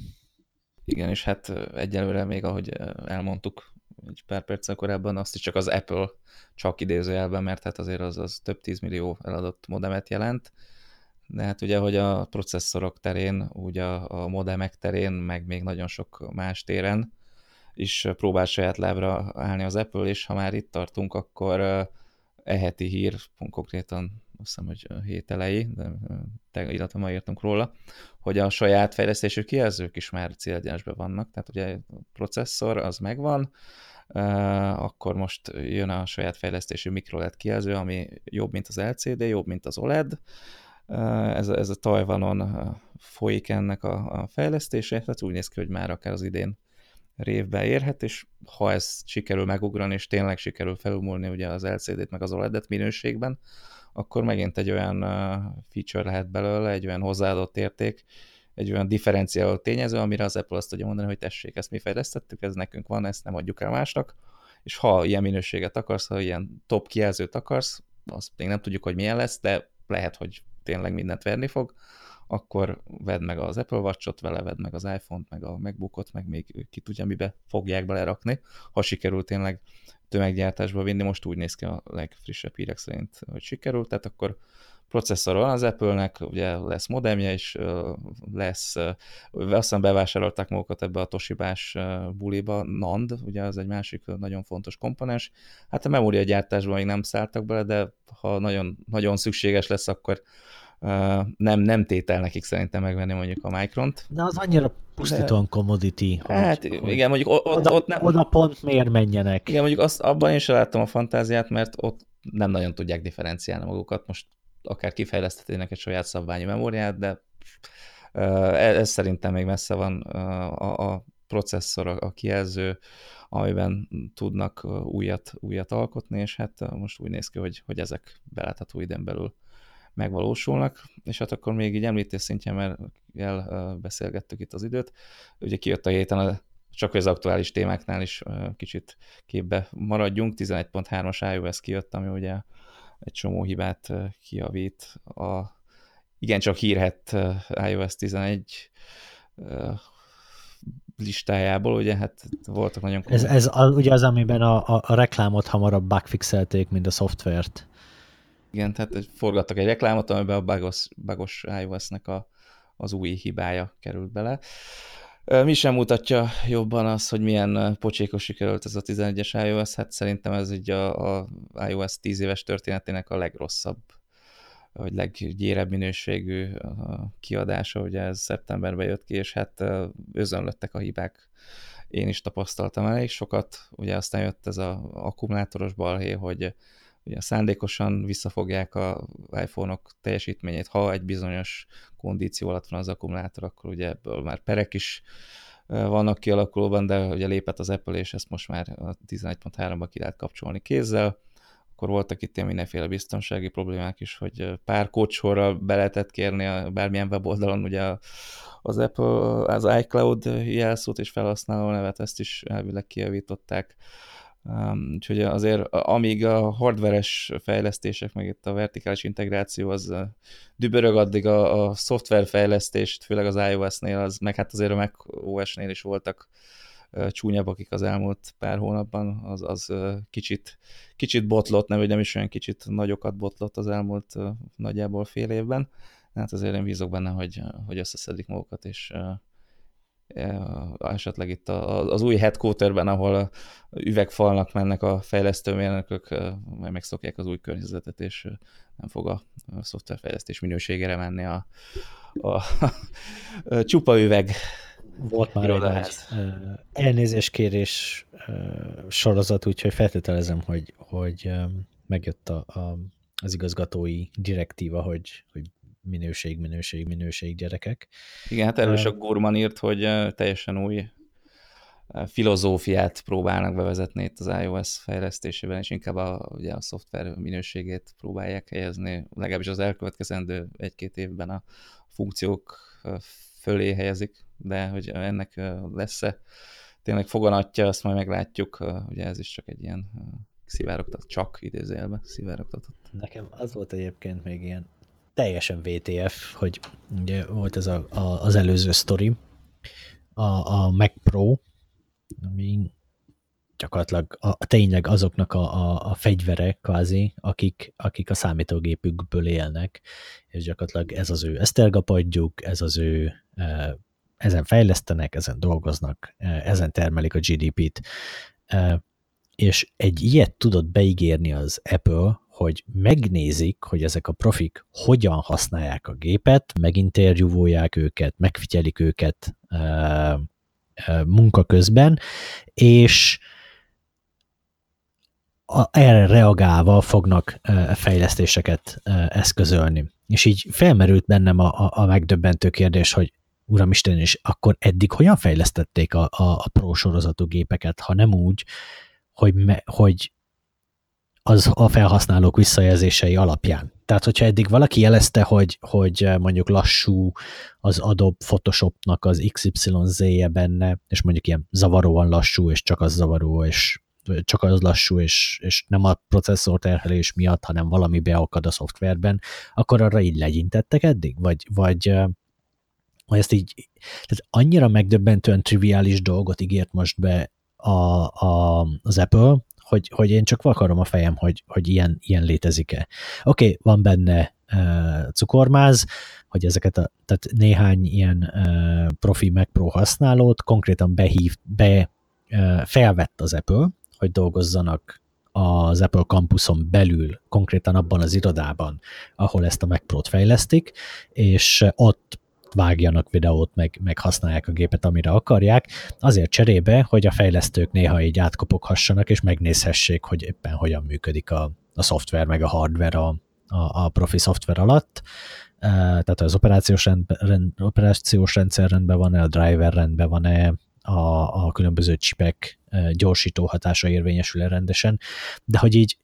Igen, és hát egyelőre még, ahogy elmondtuk egy pár perccel korábban, azt is csak az Apple csak idézőjelben, mert hát azért az, az több tízmillió eladott modemet jelent, de hát ugye, hogy a processzorok terén, ugye a, a modemek terén, meg még nagyon sok más téren is próbál saját lábra állni az Apple, és ha már itt tartunk, akkor e heti hír, konkrétan azt hiszem, hogy hét elejé, de te, illetve ma írtunk róla, hogy a saját fejlesztésű kijelzők is már célegyenesben vannak, tehát ugye a processzor az megvan, akkor most jön a saját fejlesztésű mikroLED kijelző, ami jobb, mint az LCD, jobb, mint az OLED, ez a, ez a Tajvanon folyik ennek a, a fejlesztése, tehát úgy néz ki, hogy már akár az idén révbe érhet, és ha ez sikerül megugrani, és tényleg sikerül felumulni ugye az LCD-t meg az OLED-et minőségben, akkor megint egy olyan feature lehet belőle, egy olyan hozzáadott érték, egy olyan differenciáló tényező, amire az Apple azt tudja mondani, hogy tessék, ezt mi fejlesztettük, ez nekünk van, ezt nem adjuk el másnak, és ha ilyen minőséget akarsz, ha ilyen top kijelzőt akarsz, azt még nem tudjuk, hogy milyen lesz, de lehet, hogy tényleg mindent verni fog, akkor vedd meg az Apple Watch-ot vele, vedd meg az iPhone-t, meg a MacBookot, meg még ki tudja, mibe fogják belerakni, ha sikerül tényleg tömeggyártásba vinni, most úgy néz ki a legfrissebb hírek szerint, hogy sikerült, tehát akkor processzor van az Apple-nek, ugye lesz modemje is, lesz, azt hiszem bevásárolták magukat ebbe a Toshibás buliba, NAND, ugye az egy másik nagyon fontos komponens. Hát a memória gyártásban még nem szálltak bele, de ha nagyon, nagyon szükséges lesz, akkor nem, nem tétel nekik szerintem megvenni mondjuk a Micron-t. De az annyira pusztítóan commodity. Hát hogy, igen, mondjuk ott, oda, ott nem... Oda pont miért menjenek? Igen, mondjuk azt, abban én sem láttam a fantáziát, mert ott nem nagyon tudják differenciálni magukat. Most akár kifejlesztetnének egy saját szabványi memóriát, de ez, ez szerintem még messze van a, a processzor, a kijelző, amiben tudnak újat, újat alkotni, és hát most úgy néz ki, hogy, hogy ezek belátható időn belül megvalósulnak, és hát akkor még így említés szintjén, mert elbeszélgettük itt az időt, ugye kijött a héten a csak az aktuális témáknál is kicsit képbe maradjunk, 11.3-as iOS kijött, ami ugye egy csomó hibát kiavít a igencsak hírhet iOS 11 listájából, ugye hát voltak nagyon... Ez, ez az, ugye az, amiben a, a, a reklámot hamarabb bugfixelték, mint a szoftvert. Igen, tehát forgattak egy reklámot, amiben a bugos, bugos iOS-nek a, az új hibája került bele. Mi sem mutatja jobban az, hogy milyen pocsékos sikerült ez a 11-es iOS, hát szerintem ez így a, a iOS 10 éves történetének a legrosszabb, vagy leggyérebb minőségű kiadása, ugye ez szeptemberben jött ki, és hát özönlöttek a hibák. Én is tapasztaltam elég sokat, ugye aztán jött ez az akkumulátoros balhé, hogy ugye szándékosan visszafogják a iPhone-ok teljesítményét, ha egy bizonyos kondíció alatt van az akkumulátor, akkor ugye ebből már perek is vannak kialakulóban, de ugye lépett az Apple, és ezt most már a 11.3-ban ki lehet kapcsolni kézzel, akkor voltak itt ilyen mindenféle biztonsági problémák is, hogy pár kócsorral be lehetett kérni a bármilyen weboldalon ugye az Apple, az iCloud jelszót és felhasználó nevet, ezt is elvileg kijavították. Um, úgyhogy azért amíg a hardveres fejlesztések, meg itt a vertikális integráció az dübörög, addig a, a szoftverfejlesztést, főleg az iOS-nél, az, meg hát azért a Mac OS-nél is voltak csúnyabb, akik az elmúlt pár hónapban, az, az kicsit, kicsit botlott, nem, hogy nem is olyan kicsit nagyokat botlott az elmúlt nagyjából fél évben. Hát azért én bízok benne, hogy, hogy összeszedik magukat, és esetleg itt az új headquarterben, ahol üvegfalnak mennek a fejlesztőmérnökök, majd megszokják az új környezetet, és nem fog a szoftverfejlesztés minőségére menni a, a, a csupa üveg. Volt már egy nagy elnézéskérés sorozat, úgyhogy feltételezem, hogy, hogy megjött a, a, az igazgatói direktíva, hogy, hogy minőség, minőség, minőség gyerekek. Igen, hát erről is a Gurman írt, hogy teljesen új filozófiát próbálnak bevezetni itt az iOS fejlesztésében, és inkább a, ugye a szoftver minőségét próbálják helyezni, legalábbis az elkövetkezendő egy-két évben a funkciók fölé helyezik, de hogy ennek lesz-e tényleg foganatja, azt majd meglátjuk, ugye ez is csak egy ilyen szivárogtat, csak idézőjelben szivárogtatott. Nekem az volt egyébként még ilyen teljesen VTF, hogy ugye volt ez a, a, az előző sztori, a, a Mac Pro, ami gyakorlatilag a, tényleg azoknak a, a, a fegyvere kvázi, akik, akik a számítógépükből élnek, és gyakorlatilag ez az ő esztergapadjuk, ez az ő e, ezen fejlesztenek, ezen dolgoznak, e, ezen termelik a GDP-t, e, és egy ilyet tudott beígérni az Apple, hogy megnézik, hogy ezek a profik hogyan használják a gépet, meginterjúvolják őket, megfigyelik őket munka közben, és erre reagálva fognak fejlesztéseket eszközölni. És így felmerült bennem a, a, megdöbbentő kérdés, hogy Uramisten, és akkor eddig hogyan fejlesztették a, a, a pro gépeket, ha nem úgy, hogy, me, hogy az a felhasználók visszajelzései alapján. Tehát, hogyha eddig valaki jelezte, hogy, hogy mondjuk lassú az Adobe Photoshopnak az XYZ-je benne, és mondjuk ilyen zavaróan lassú, és csak az zavaró, és csak az lassú, és, és nem a processzor terhelés miatt, hanem valami beakad a szoftverben, akkor arra így legyintettek eddig? Vagy, vagy, vagy ezt így, tehát annyira megdöbbentően triviális dolgot ígért most be a, a, az Apple, hogy, hogy én csak vakarom a fejem, hogy, hogy ilyen, ilyen létezik-e. Oké, okay, van benne uh, cukormáz, hogy ezeket a, tehát néhány ilyen uh, profi Mac Pro használót konkrétan behív, be uh, felvett az Apple, hogy dolgozzanak az Apple campuson belül, konkrétan abban az irodában, ahol ezt a Mac Pro-t fejlesztik, és ott vágjanak videót, meg, meg használják a gépet, amire akarják, azért cserébe, hogy a fejlesztők néha így átkopoghassanak, és megnézhessék, hogy éppen hogyan működik a, a szoftver, meg a hardware a, a, a profi szoftver alatt. Tehát az operációs, rend, rend, operációs rendszer rendben van-e, a driver rendben van-e, a, a különböző csipek gyorsító hatása érvényesül-e rendesen, de hogy így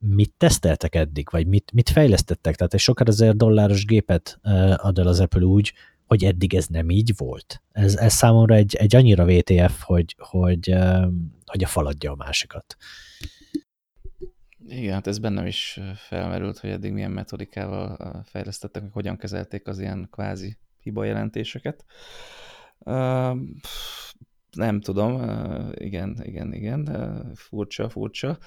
mit teszteltek eddig, vagy mit, mit fejlesztettek? Tehát egy sok ezer dolláros gépet ad el az Apple úgy, hogy eddig ez nem így volt. Ez, ez számomra egy, egy annyira VTF, hogy, hogy, hogy a faladja a másikat. Igen, hát ez bennem is felmerült, hogy eddig milyen metodikával fejlesztettek, hogy hogyan kezelték az ilyen kvázi hibajelentéseket. Uh, nem tudom, igen, igen, igen, furcsa, furcsa.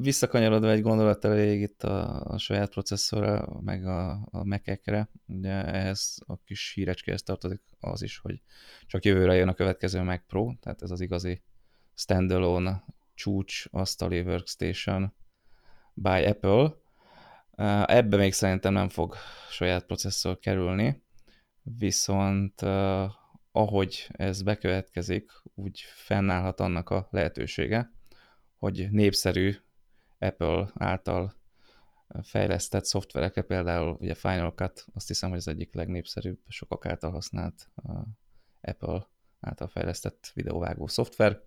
Visszakanyarodva egy gondolat elég itt a, a saját processzorra, meg a, a Mac-ekre, ugye ehhez a kis hírecskéhez tartozik az is, hogy csak jövőre jön a következő Mac Pro, tehát ez az igazi standalone csúcs asztali workstation by Apple. Ebbe még szerintem nem fog saját processzor kerülni, viszont ahogy ez bekövetkezik, úgy fennállhat annak a lehetősége, hogy népszerű Apple által fejlesztett szoftverekre, például ugye Final Cut, azt hiszem, hogy az egyik legnépszerűbb, sokak által használt Apple által fejlesztett videóvágó szoftver.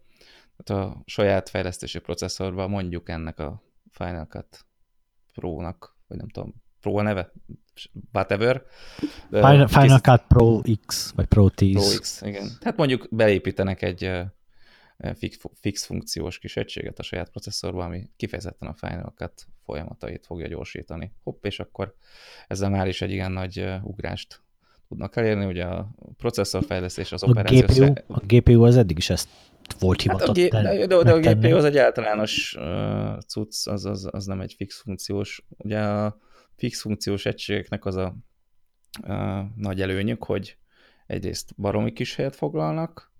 Tehát a saját fejlesztési processzorban mondjuk ennek a Final Cut Pro-nak, vagy nem tudom, Pro a neve? Whatever. Final, Final Cut Pro X, vagy Pro 10. Pro X, igen. Tehát mondjuk beépítenek egy fix, fix funkciós kis egységet a saját processzorba, ami kifejezetten a Final Cut folyamatait fogja gyorsítani. Hopp, és akkor ezzel már is egy igen nagy ugrást tudnak elérni, ugye a processzorfejlesztés, az a GPU, a GPU az eddig is ezt volt hivatott hát a, de, de, de a GPU az egy általános uh, cucc, az, az, az nem egy fix funkciós. Ugye a fix funkciós egységeknek az a uh, nagy előnyük, hogy egyrészt baromi kis helyet foglalnak,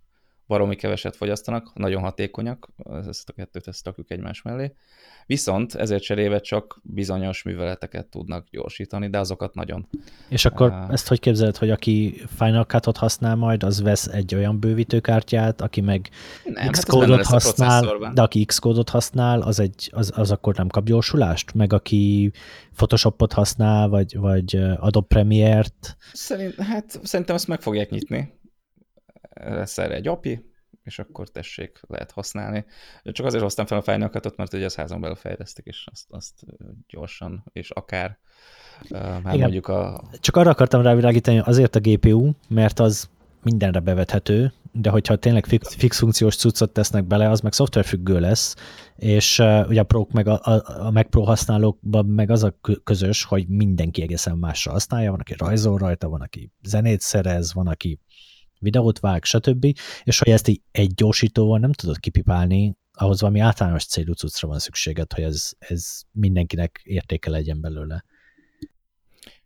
baromi keveset fogyasztanak, nagyon hatékonyak, ezt a kettőt ezt rakjuk egymás mellé. Viszont ezért cserébe csak bizonyos műveleteket tudnak gyorsítani, de azokat nagyon. És akkor uh, ezt hogy képzeled, hogy aki Final Cut-ot használ majd, az vesz egy olyan bővítőkártyát, aki meg hát Xcode-ot hát használ, de aki Xcode-ot használ, az, egy, az, az akkor nem kap gyorsulást? Meg aki Photoshopot használ, vagy, vagy Adobe Premiere-t? Szerint, hát szerintem ezt meg fogják nyitni lesz erre egy API, és akkor tessék, lehet használni. Csak azért hoztam fel a Final mert ugye az házon belül fejlesztik, és azt, azt gyorsan, és akár már Igen. mondjuk a... Csak arra akartam rávilágítani, azért a GPU, mert az mindenre bevethető, de hogyha tényleg fix, fix funkciós cuccot tesznek bele, az meg szoftverfüggő lesz, és uh, ugye a Pro meg a, a, a Mac Pro használókban meg az a közös, hogy mindenki egészen másra használja, van, aki rajzol rajta, van, aki zenét szerez, van, aki videót vág, stb. És hogy ezt így egy gyorsítóval nem tudod kipipálni, ahhoz valami általános célú cuccra van szükséged, hogy ez, ez mindenkinek értéke legyen belőle.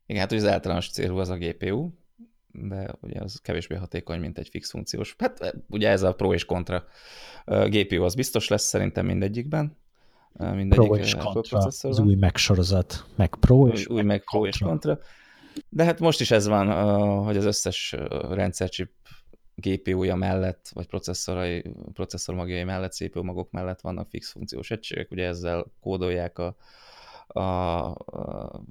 Igen, hát hogy az általános célú az a GPU, de ugye az kevésbé hatékony, mint egy fix funkciós. Hát ugye ez a pro és kontra. A GPU az biztos lesz szerintem mindegyikben. Mindegyik pro és kontra, az új megsorozat, meg pro és, új meg pro és kontra. De hát most is ez van, hogy az összes rendszercsip GPU-ja mellett, vagy processzorai, processzor magjai mellett, CPU magok mellett vannak fix funkciós egységek, ugye ezzel kódolják a, a, a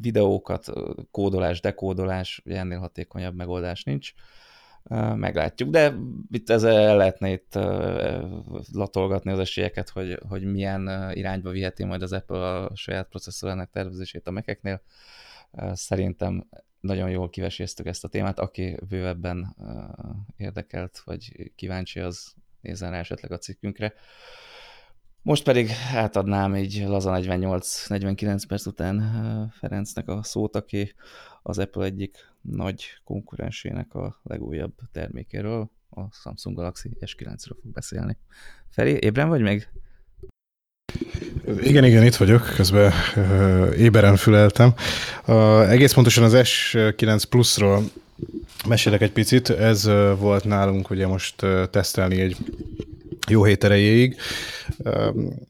videókat, kódolás, dekódolás, ugye ennél hatékonyabb megoldás nincs. Meglátjuk, de itt ezzel lehetne itt latolgatni az esélyeket, hogy, hogy milyen irányba viheti majd az Apple a saját processzorának tervezését a mekeknél. Szerintem nagyon jól kiveséztük ezt a témát, aki bővebben érdekelt, vagy kíváncsi, az nézzen rá esetleg a cikkünkre. Most pedig átadnám így laza 48-49 perc után Ferencnek a szót, aki az Apple egyik nagy konkurensének a legújabb termékéről, a Samsung Galaxy S9-ről fog beszélni. Feri, ébren vagy még? Igen, igen, itt vagyok, közben uh, éberen füleltem. Uh, egész pontosan az S9 Plus-ról mesélek egy picit. Ez uh, volt nálunk ugye most uh, tesztelni egy jó hét erejéig.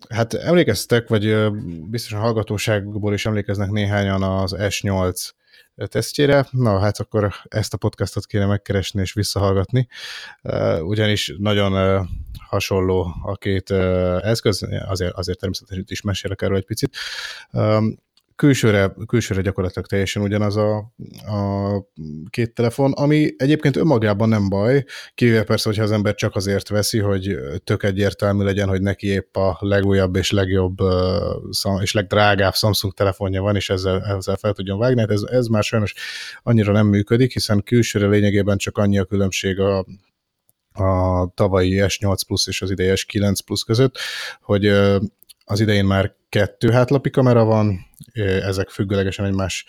Hát emlékeztek, vagy biztosan hallgatóságból is emlékeznek néhányan az S8 tesztjére. Na, hát akkor ezt a podcastot kéne megkeresni és visszahallgatni, ugyanis nagyon hasonló a két eszköz, azért, azért természetesen is mesélek erről egy picit külsőre, külsőre gyakorlatilag teljesen ugyanaz a, a két telefon, ami egyébként önmagában nem baj, kivéve persze, hogyha az ember csak azért veszi, hogy tök egyértelmű legyen, hogy neki épp a legújabb és legjobb és legdrágább Samsung telefonja van, és ezzel, ezzel fel tudjon vágni. Hát ez, ez már sajnos annyira nem működik, hiszen külsőre lényegében csak annyi a különbség a, a tavalyi S8 Plus és az idei S9 Plus között, hogy az idején már kettő hátlapi kamera van, ezek függőlegesen egymás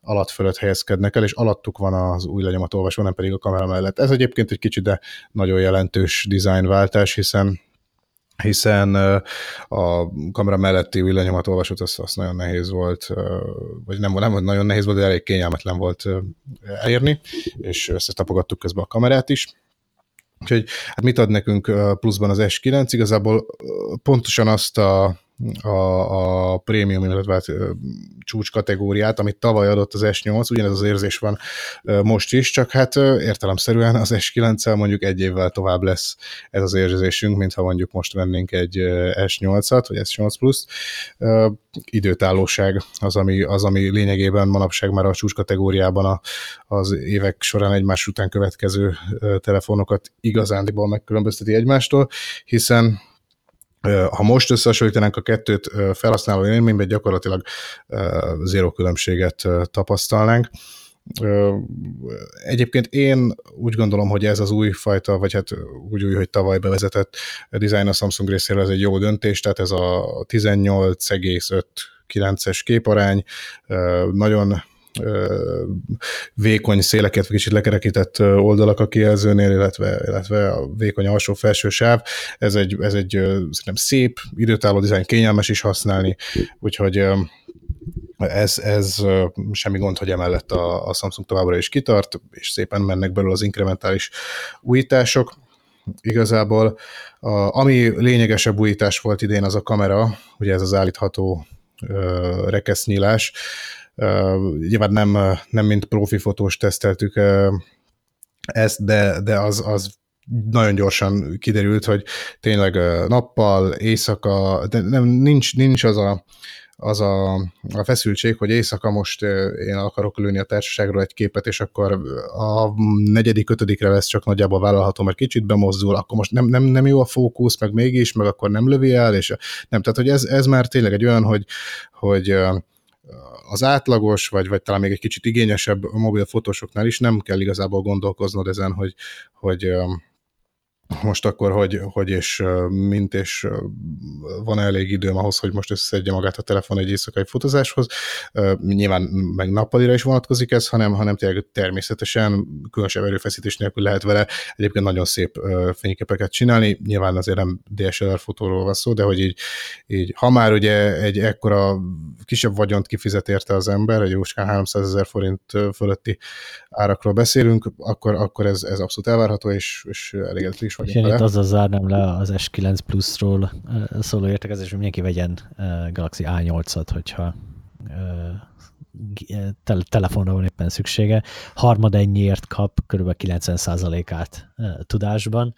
alatt fölött helyezkednek el, és alattuk van az új lenyomatolvasó, nem pedig a kamera mellett. Ez egyébként egy kicsit, de nagyon jelentős dizájnváltás, hiszen hiszen a kamera melletti új lenyomatolvasót azt, azt nagyon nehéz volt, vagy nem, nem nagyon nehéz volt, de elég kényelmetlen volt elérni, és összetapogattuk közben a kamerát is. Úgyhogy hát mit ad nekünk pluszban az S9? Igazából pontosan azt a a, a prémium, illetve hát, csúcs kategóriát, amit tavaly adott az S8, ugyanez az érzés van most is, csak hát értelemszerűen az S9-el mondjuk egy évvel tovább lesz ez az érzésünk, mintha mondjuk most vennénk egy S8-at, vagy S8 Plus-t. Időtállóság az ami, az, ami lényegében manapság már a csúcs kategóriában a, az évek során egymás után következő telefonokat igazándiból megkülönbözteti egymástól, hiszen ha most összehasonlítanánk a kettőt felhasználó élményben, gyakorlatilag zéró különbséget tapasztalnánk. Egyébként én úgy gondolom, hogy ez az új fajta, vagy hát úgy új, hogy tavaly bevezetett design a Samsung részéről ez egy jó döntés, tehát ez a 18,5 9-es képarány, nagyon vékony széleket, kicsit lekerekített oldalak a kijelzőnél, illetve, illetve a vékony alsó-felső sáv. Ez egy, ez egy szerintem szép, időtálló dizájn, kényelmes is használni, úgyhogy ez, ez semmi gond, hogy emellett a, a Samsung továbbra is kitart, és szépen mennek belőle az inkrementális újítások. Igazából a, ami lényegesebb újítás volt idén, az a kamera, ugye ez az állítható rekesznyílás. Nyilván nem, nem mint profi fotós teszteltük ezt, de, de az, az nagyon gyorsan kiderült, hogy tényleg nappal, éjszaka, de nem, nincs, nincs az a, az a, a feszültség, hogy éjszaka most én akarok lőni a társaságról egy képet, és akkor a negyedik, ötödikre lesz csak nagyjából vállalható, mert kicsit bemozdul, akkor most nem, nem, nem jó a fókusz, meg mégis, meg akkor nem lövi el, és nem, tehát hogy ez, ez már tényleg egy olyan, hogy, hogy az átlagos, vagy, vagy talán még egy kicsit igényesebb mobil fotósoknál is nem kell igazából gondolkoznod ezen, hogy, hogy most akkor, hogy, hogy és mint, és van elég időm ahhoz, hogy most összeszedje magát a telefon egy éjszakai fotózáshoz. Nyilván meg nappalira is vonatkozik ez, hanem, hanem tényleg természetesen különösebb erőfeszítés nélkül lehet vele egyébként nagyon szép fényképeket csinálni. Nyilván azért nem DSLR fotóról van szó, de hogy így, így ha már ugye egy ekkora kisebb vagyont kifizet érte az ember, egy jóskán 300 ezer forint fölötti árakról beszélünk, akkor, akkor ez, ez abszolút elvárható, és, és elégedett is vagyok vele. Itt azzal zárnám le az S9 Plus-ról szóló értekezés, hogy mindenki vegyen Galaxy A8-at, hogyha te- telefonra van éppen szüksége. Harmad ennyiért kap kb. 90%-át tudásban,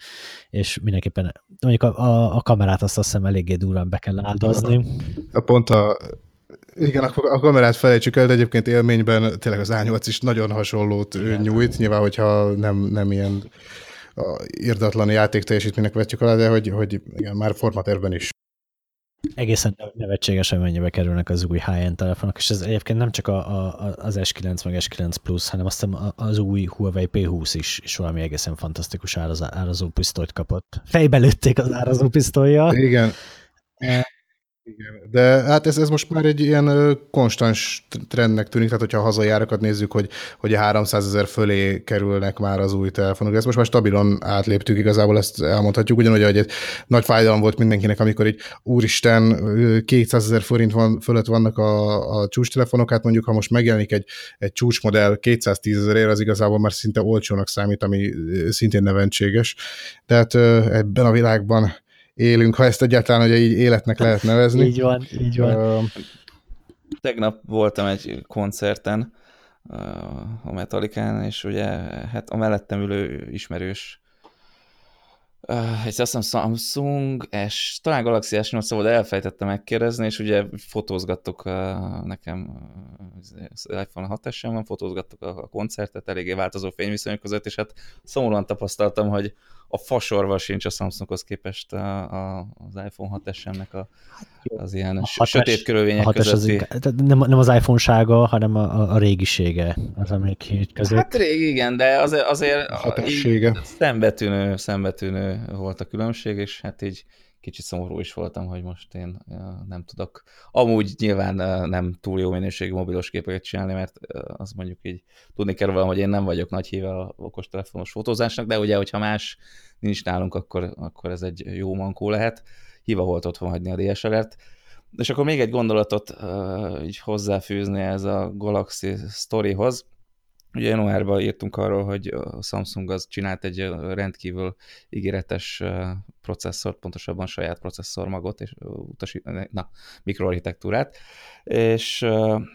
és mindenképpen mondjuk a, a, a kamerát azt azt hiszem eléggé durván be kell áldozni. A pont a igen, akkor a kamerát felejtsük el, de egyébként élményben tényleg az A8 is nagyon hasonlót Igen. nyújt, nyilván, hogyha nem, nem ilyen a irdatlan játék teljesítménynek vetjük alá, de hogy, hogy igen, már formatérben is. Egészen nevetségesen mennyibe kerülnek az új high-end telefonok, és ez egyébként nem csak a, a, az S9 meg S9 Plus, hanem azt az új Huawei P20 is, is valami egészen fantasztikus árazó, árazó pisztolyt kapott. Fejbe lőtték az árazó pisztolyjal. Igen. E, igen, de hát ez, ez most már egy ilyen konstans trendnek tűnik, tehát hogyha a hazai árakat nézzük, hogy, hogy a 300 ezer fölé kerülnek már az új telefonok. Ezt most már stabilan átléptük, igazából ezt elmondhatjuk, ugyanúgy, hogy egy nagy fájdalom volt mindenkinek, amikor így úristen 200 ezer forint van, fölött vannak a, a csúcs hát mondjuk ha most megjelenik egy, egy csúcsmodell 210 ezerért, az igazából már szinte olcsónak számít, ami szintén neventséges. Tehát ebben a világban élünk, ha ezt egyáltalán ugye így életnek lehet nevezni. így van, így van. Uh, Tegnap voltam egy koncerten a Metallicán, és ugye hát a mellettem ülő ismerős Uh, egy azt hiszem Samsung S, talán Galaxy S8 volt, de elfejtettem megkérdezni, és ugye fotózgattuk uh, nekem az iPhone 6 s van, fotózgattuk a, a koncertet, eléggé változó fényviszonyok között, és hát szomorúan tapasztaltam, hogy a fasorval sincs a Samsunghoz képest a, a, az iPhone 6 s a, az ilyen a sötét körülmények a közötti. Az, nem, nem az iPhone-sága, hanem a, a, a régisége az emlék között. Hát rég, igen, de azért, azért szembetűnő, szembetűnő volt a különbség, és hát így kicsit szomorú is voltam, hogy most én nem tudok amúgy nyilván nem túl jó minőségű mobilos képeket csinálni, mert az mondjuk így tudni kell róla, hogy én nem vagyok nagy híve a okostelefonos fotózásnak, de ugye, hogyha más nincs nálunk, akkor, akkor ez egy jó mankó lehet. Hiva volt otthon hagyni a DSLR-t. És akkor még egy gondolatot uh, így hozzáfűzni ez a Galaxy Storyhoz. Ugye januárban írtunk arról, hogy a Samsung az csinált egy rendkívül ígéretes processzort, pontosabban saját processzormagot és utasít, na, mikroarchitektúrát, és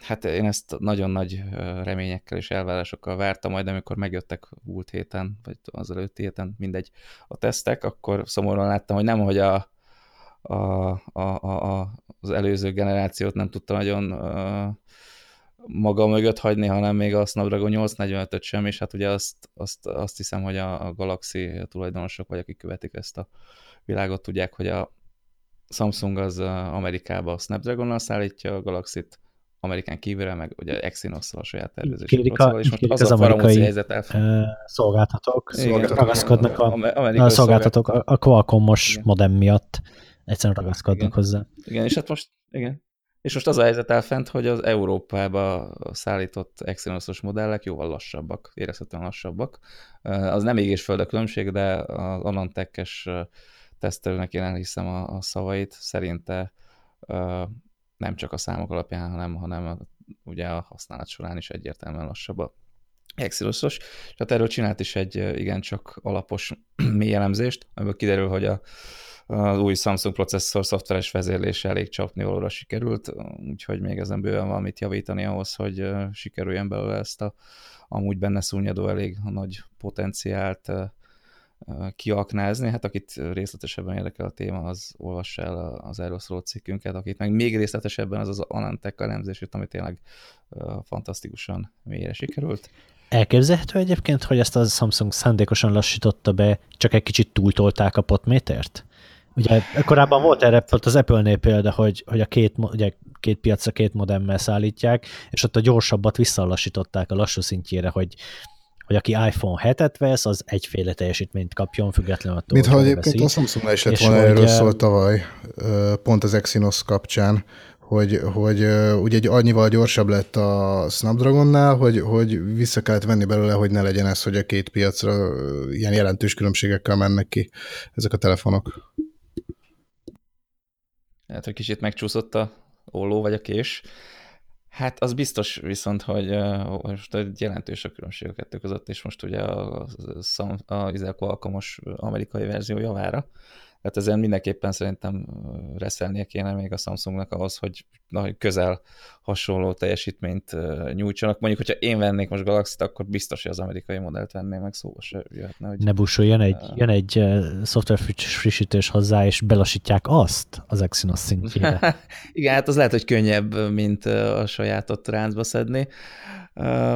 hát én ezt nagyon nagy reményekkel és elvárásokkal vártam, majd amikor megjöttek múlt héten, vagy az előtti héten, mindegy, a tesztek, akkor szomorúan láttam, hogy nem, hogy a, a, a, a, az előző generációt nem tudta nagyon maga mögött hagyni, hanem még a Snapdragon 845-öt sem, és hát ugye azt, azt, azt hiszem, hogy a, a Galaxy tulajdonosok, vagy akik követik ezt a világot, tudják, hogy a Samsung az Amerikába a Snapdragon-nal szállítja a Galaxy-t, Amerikán kívülre, meg ugye exynos a saját tervezési a, és most az, az a amerikai helyzet szolgáltatók, szolgáltatók ragaszkodnak a, a, a szolgáltatók a, a Qualcomm-os modem miatt egyszerűen ragaszkodnak igen. hozzá. Igen, és hát most, igen, és most az a helyzet elfent, hogy az Európába szállított Exynos-os modellek jóval lassabbak, érezhetően lassabbak. Az nem égés föld a különbség, de az Anantech-es tesztelőnek én elhiszem a, a szavait, szerinte nem csak a számok alapján, hanem, hanem ugye a használat során is egyértelműen lassabb a Exynos-os. Tehát erről csinált is egy igencsak alapos mély elemzést, amiből kiderül, hogy a az új Samsung processzor szoftveres vezérlése elég csapnivalóra sikerült, úgyhogy még ezen bőven valamit javítani ahhoz, hogy sikerüljen belőle ezt a amúgy benne szúnyadó elég nagy potenciált kiaknázni. Hát akit részletesebben érdekel a téma, az olvassa el az erről szóló cikkünket, akit meg még részletesebben az az Anantech elemzés, amit tényleg fantasztikusan mélyre sikerült. Elképzelhető egyébként, hogy ezt a Samsung szándékosan lassította be, csak egy kicsit túltolták a potmétert? Ugye korábban volt erre az Apple-nél példa, hogy, hogy a két, ugye, két piacra két modemmel szállítják, és ott a gyorsabbat visszalassították a lassú szintjére, hogy, hogy aki iPhone 7-et vesz, az egyféle teljesítményt kapjon, függetlenül attól, Mint ha egyébként a Samsungnál is lett volna erről szól tavaly, pont az Exynos kapcsán, hogy, hogy ugye egy annyival gyorsabb lett a Snapdragonnál, hogy, hogy vissza kellett venni belőle, hogy ne legyen ez, hogy a két piacra ilyen jelentős különbségekkel mennek ki ezek a telefonok. Lehet, hogy kicsit megcsúszott a olló vagy a kés. Hát az biztos viszont, hogy uh, most egy jelentős a különbség a kettő között, és most ugye a, a, a, a alkalmas amerikai verzió javára. Tehát ezen mindenképpen szerintem reszelnie kéne még a Samsungnak ahhoz, hogy na, közel hasonló teljesítményt nyújtsanak. Mondjuk, hogyha én vennék most Galaxy-t, akkor biztos, hogy az amerikai modellt venném meg, szóval se jöhetne. Hogy, ne busul, jön egy, uh, jön egy szoftver frissítés hozzá, és belasítják azt az Exynos szintjére. Igen, hát az lehet, hogy könnyebb, mint a sajátot ráncba szedni.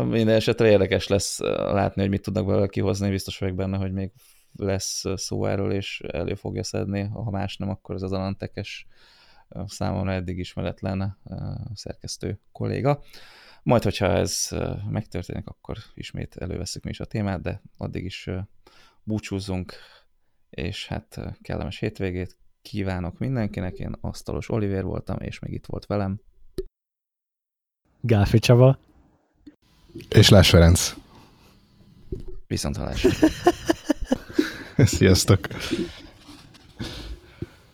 Minden esetre érdekes lesz látni, hogy mit tudnak belőle kihozni, biztos vagyok benne, hogy még lesz szó erről, és elő fogja szedni, ha más nem, akkor ez az Alantekes számomra eddig ismeretlen szerkesztő kolléga. Majd, hogyha ez megtörténik, akkor ismét előveszünk mi is a témát, de addig is búcsúzzunk, és hát kellemes hétvégét kívánok mindenkinek. Én Asztalos Oliver voltam, és még itt volt velem. Gáfi Csaba. És Lás Ferenc. Viszont hallásra. Sziasztok!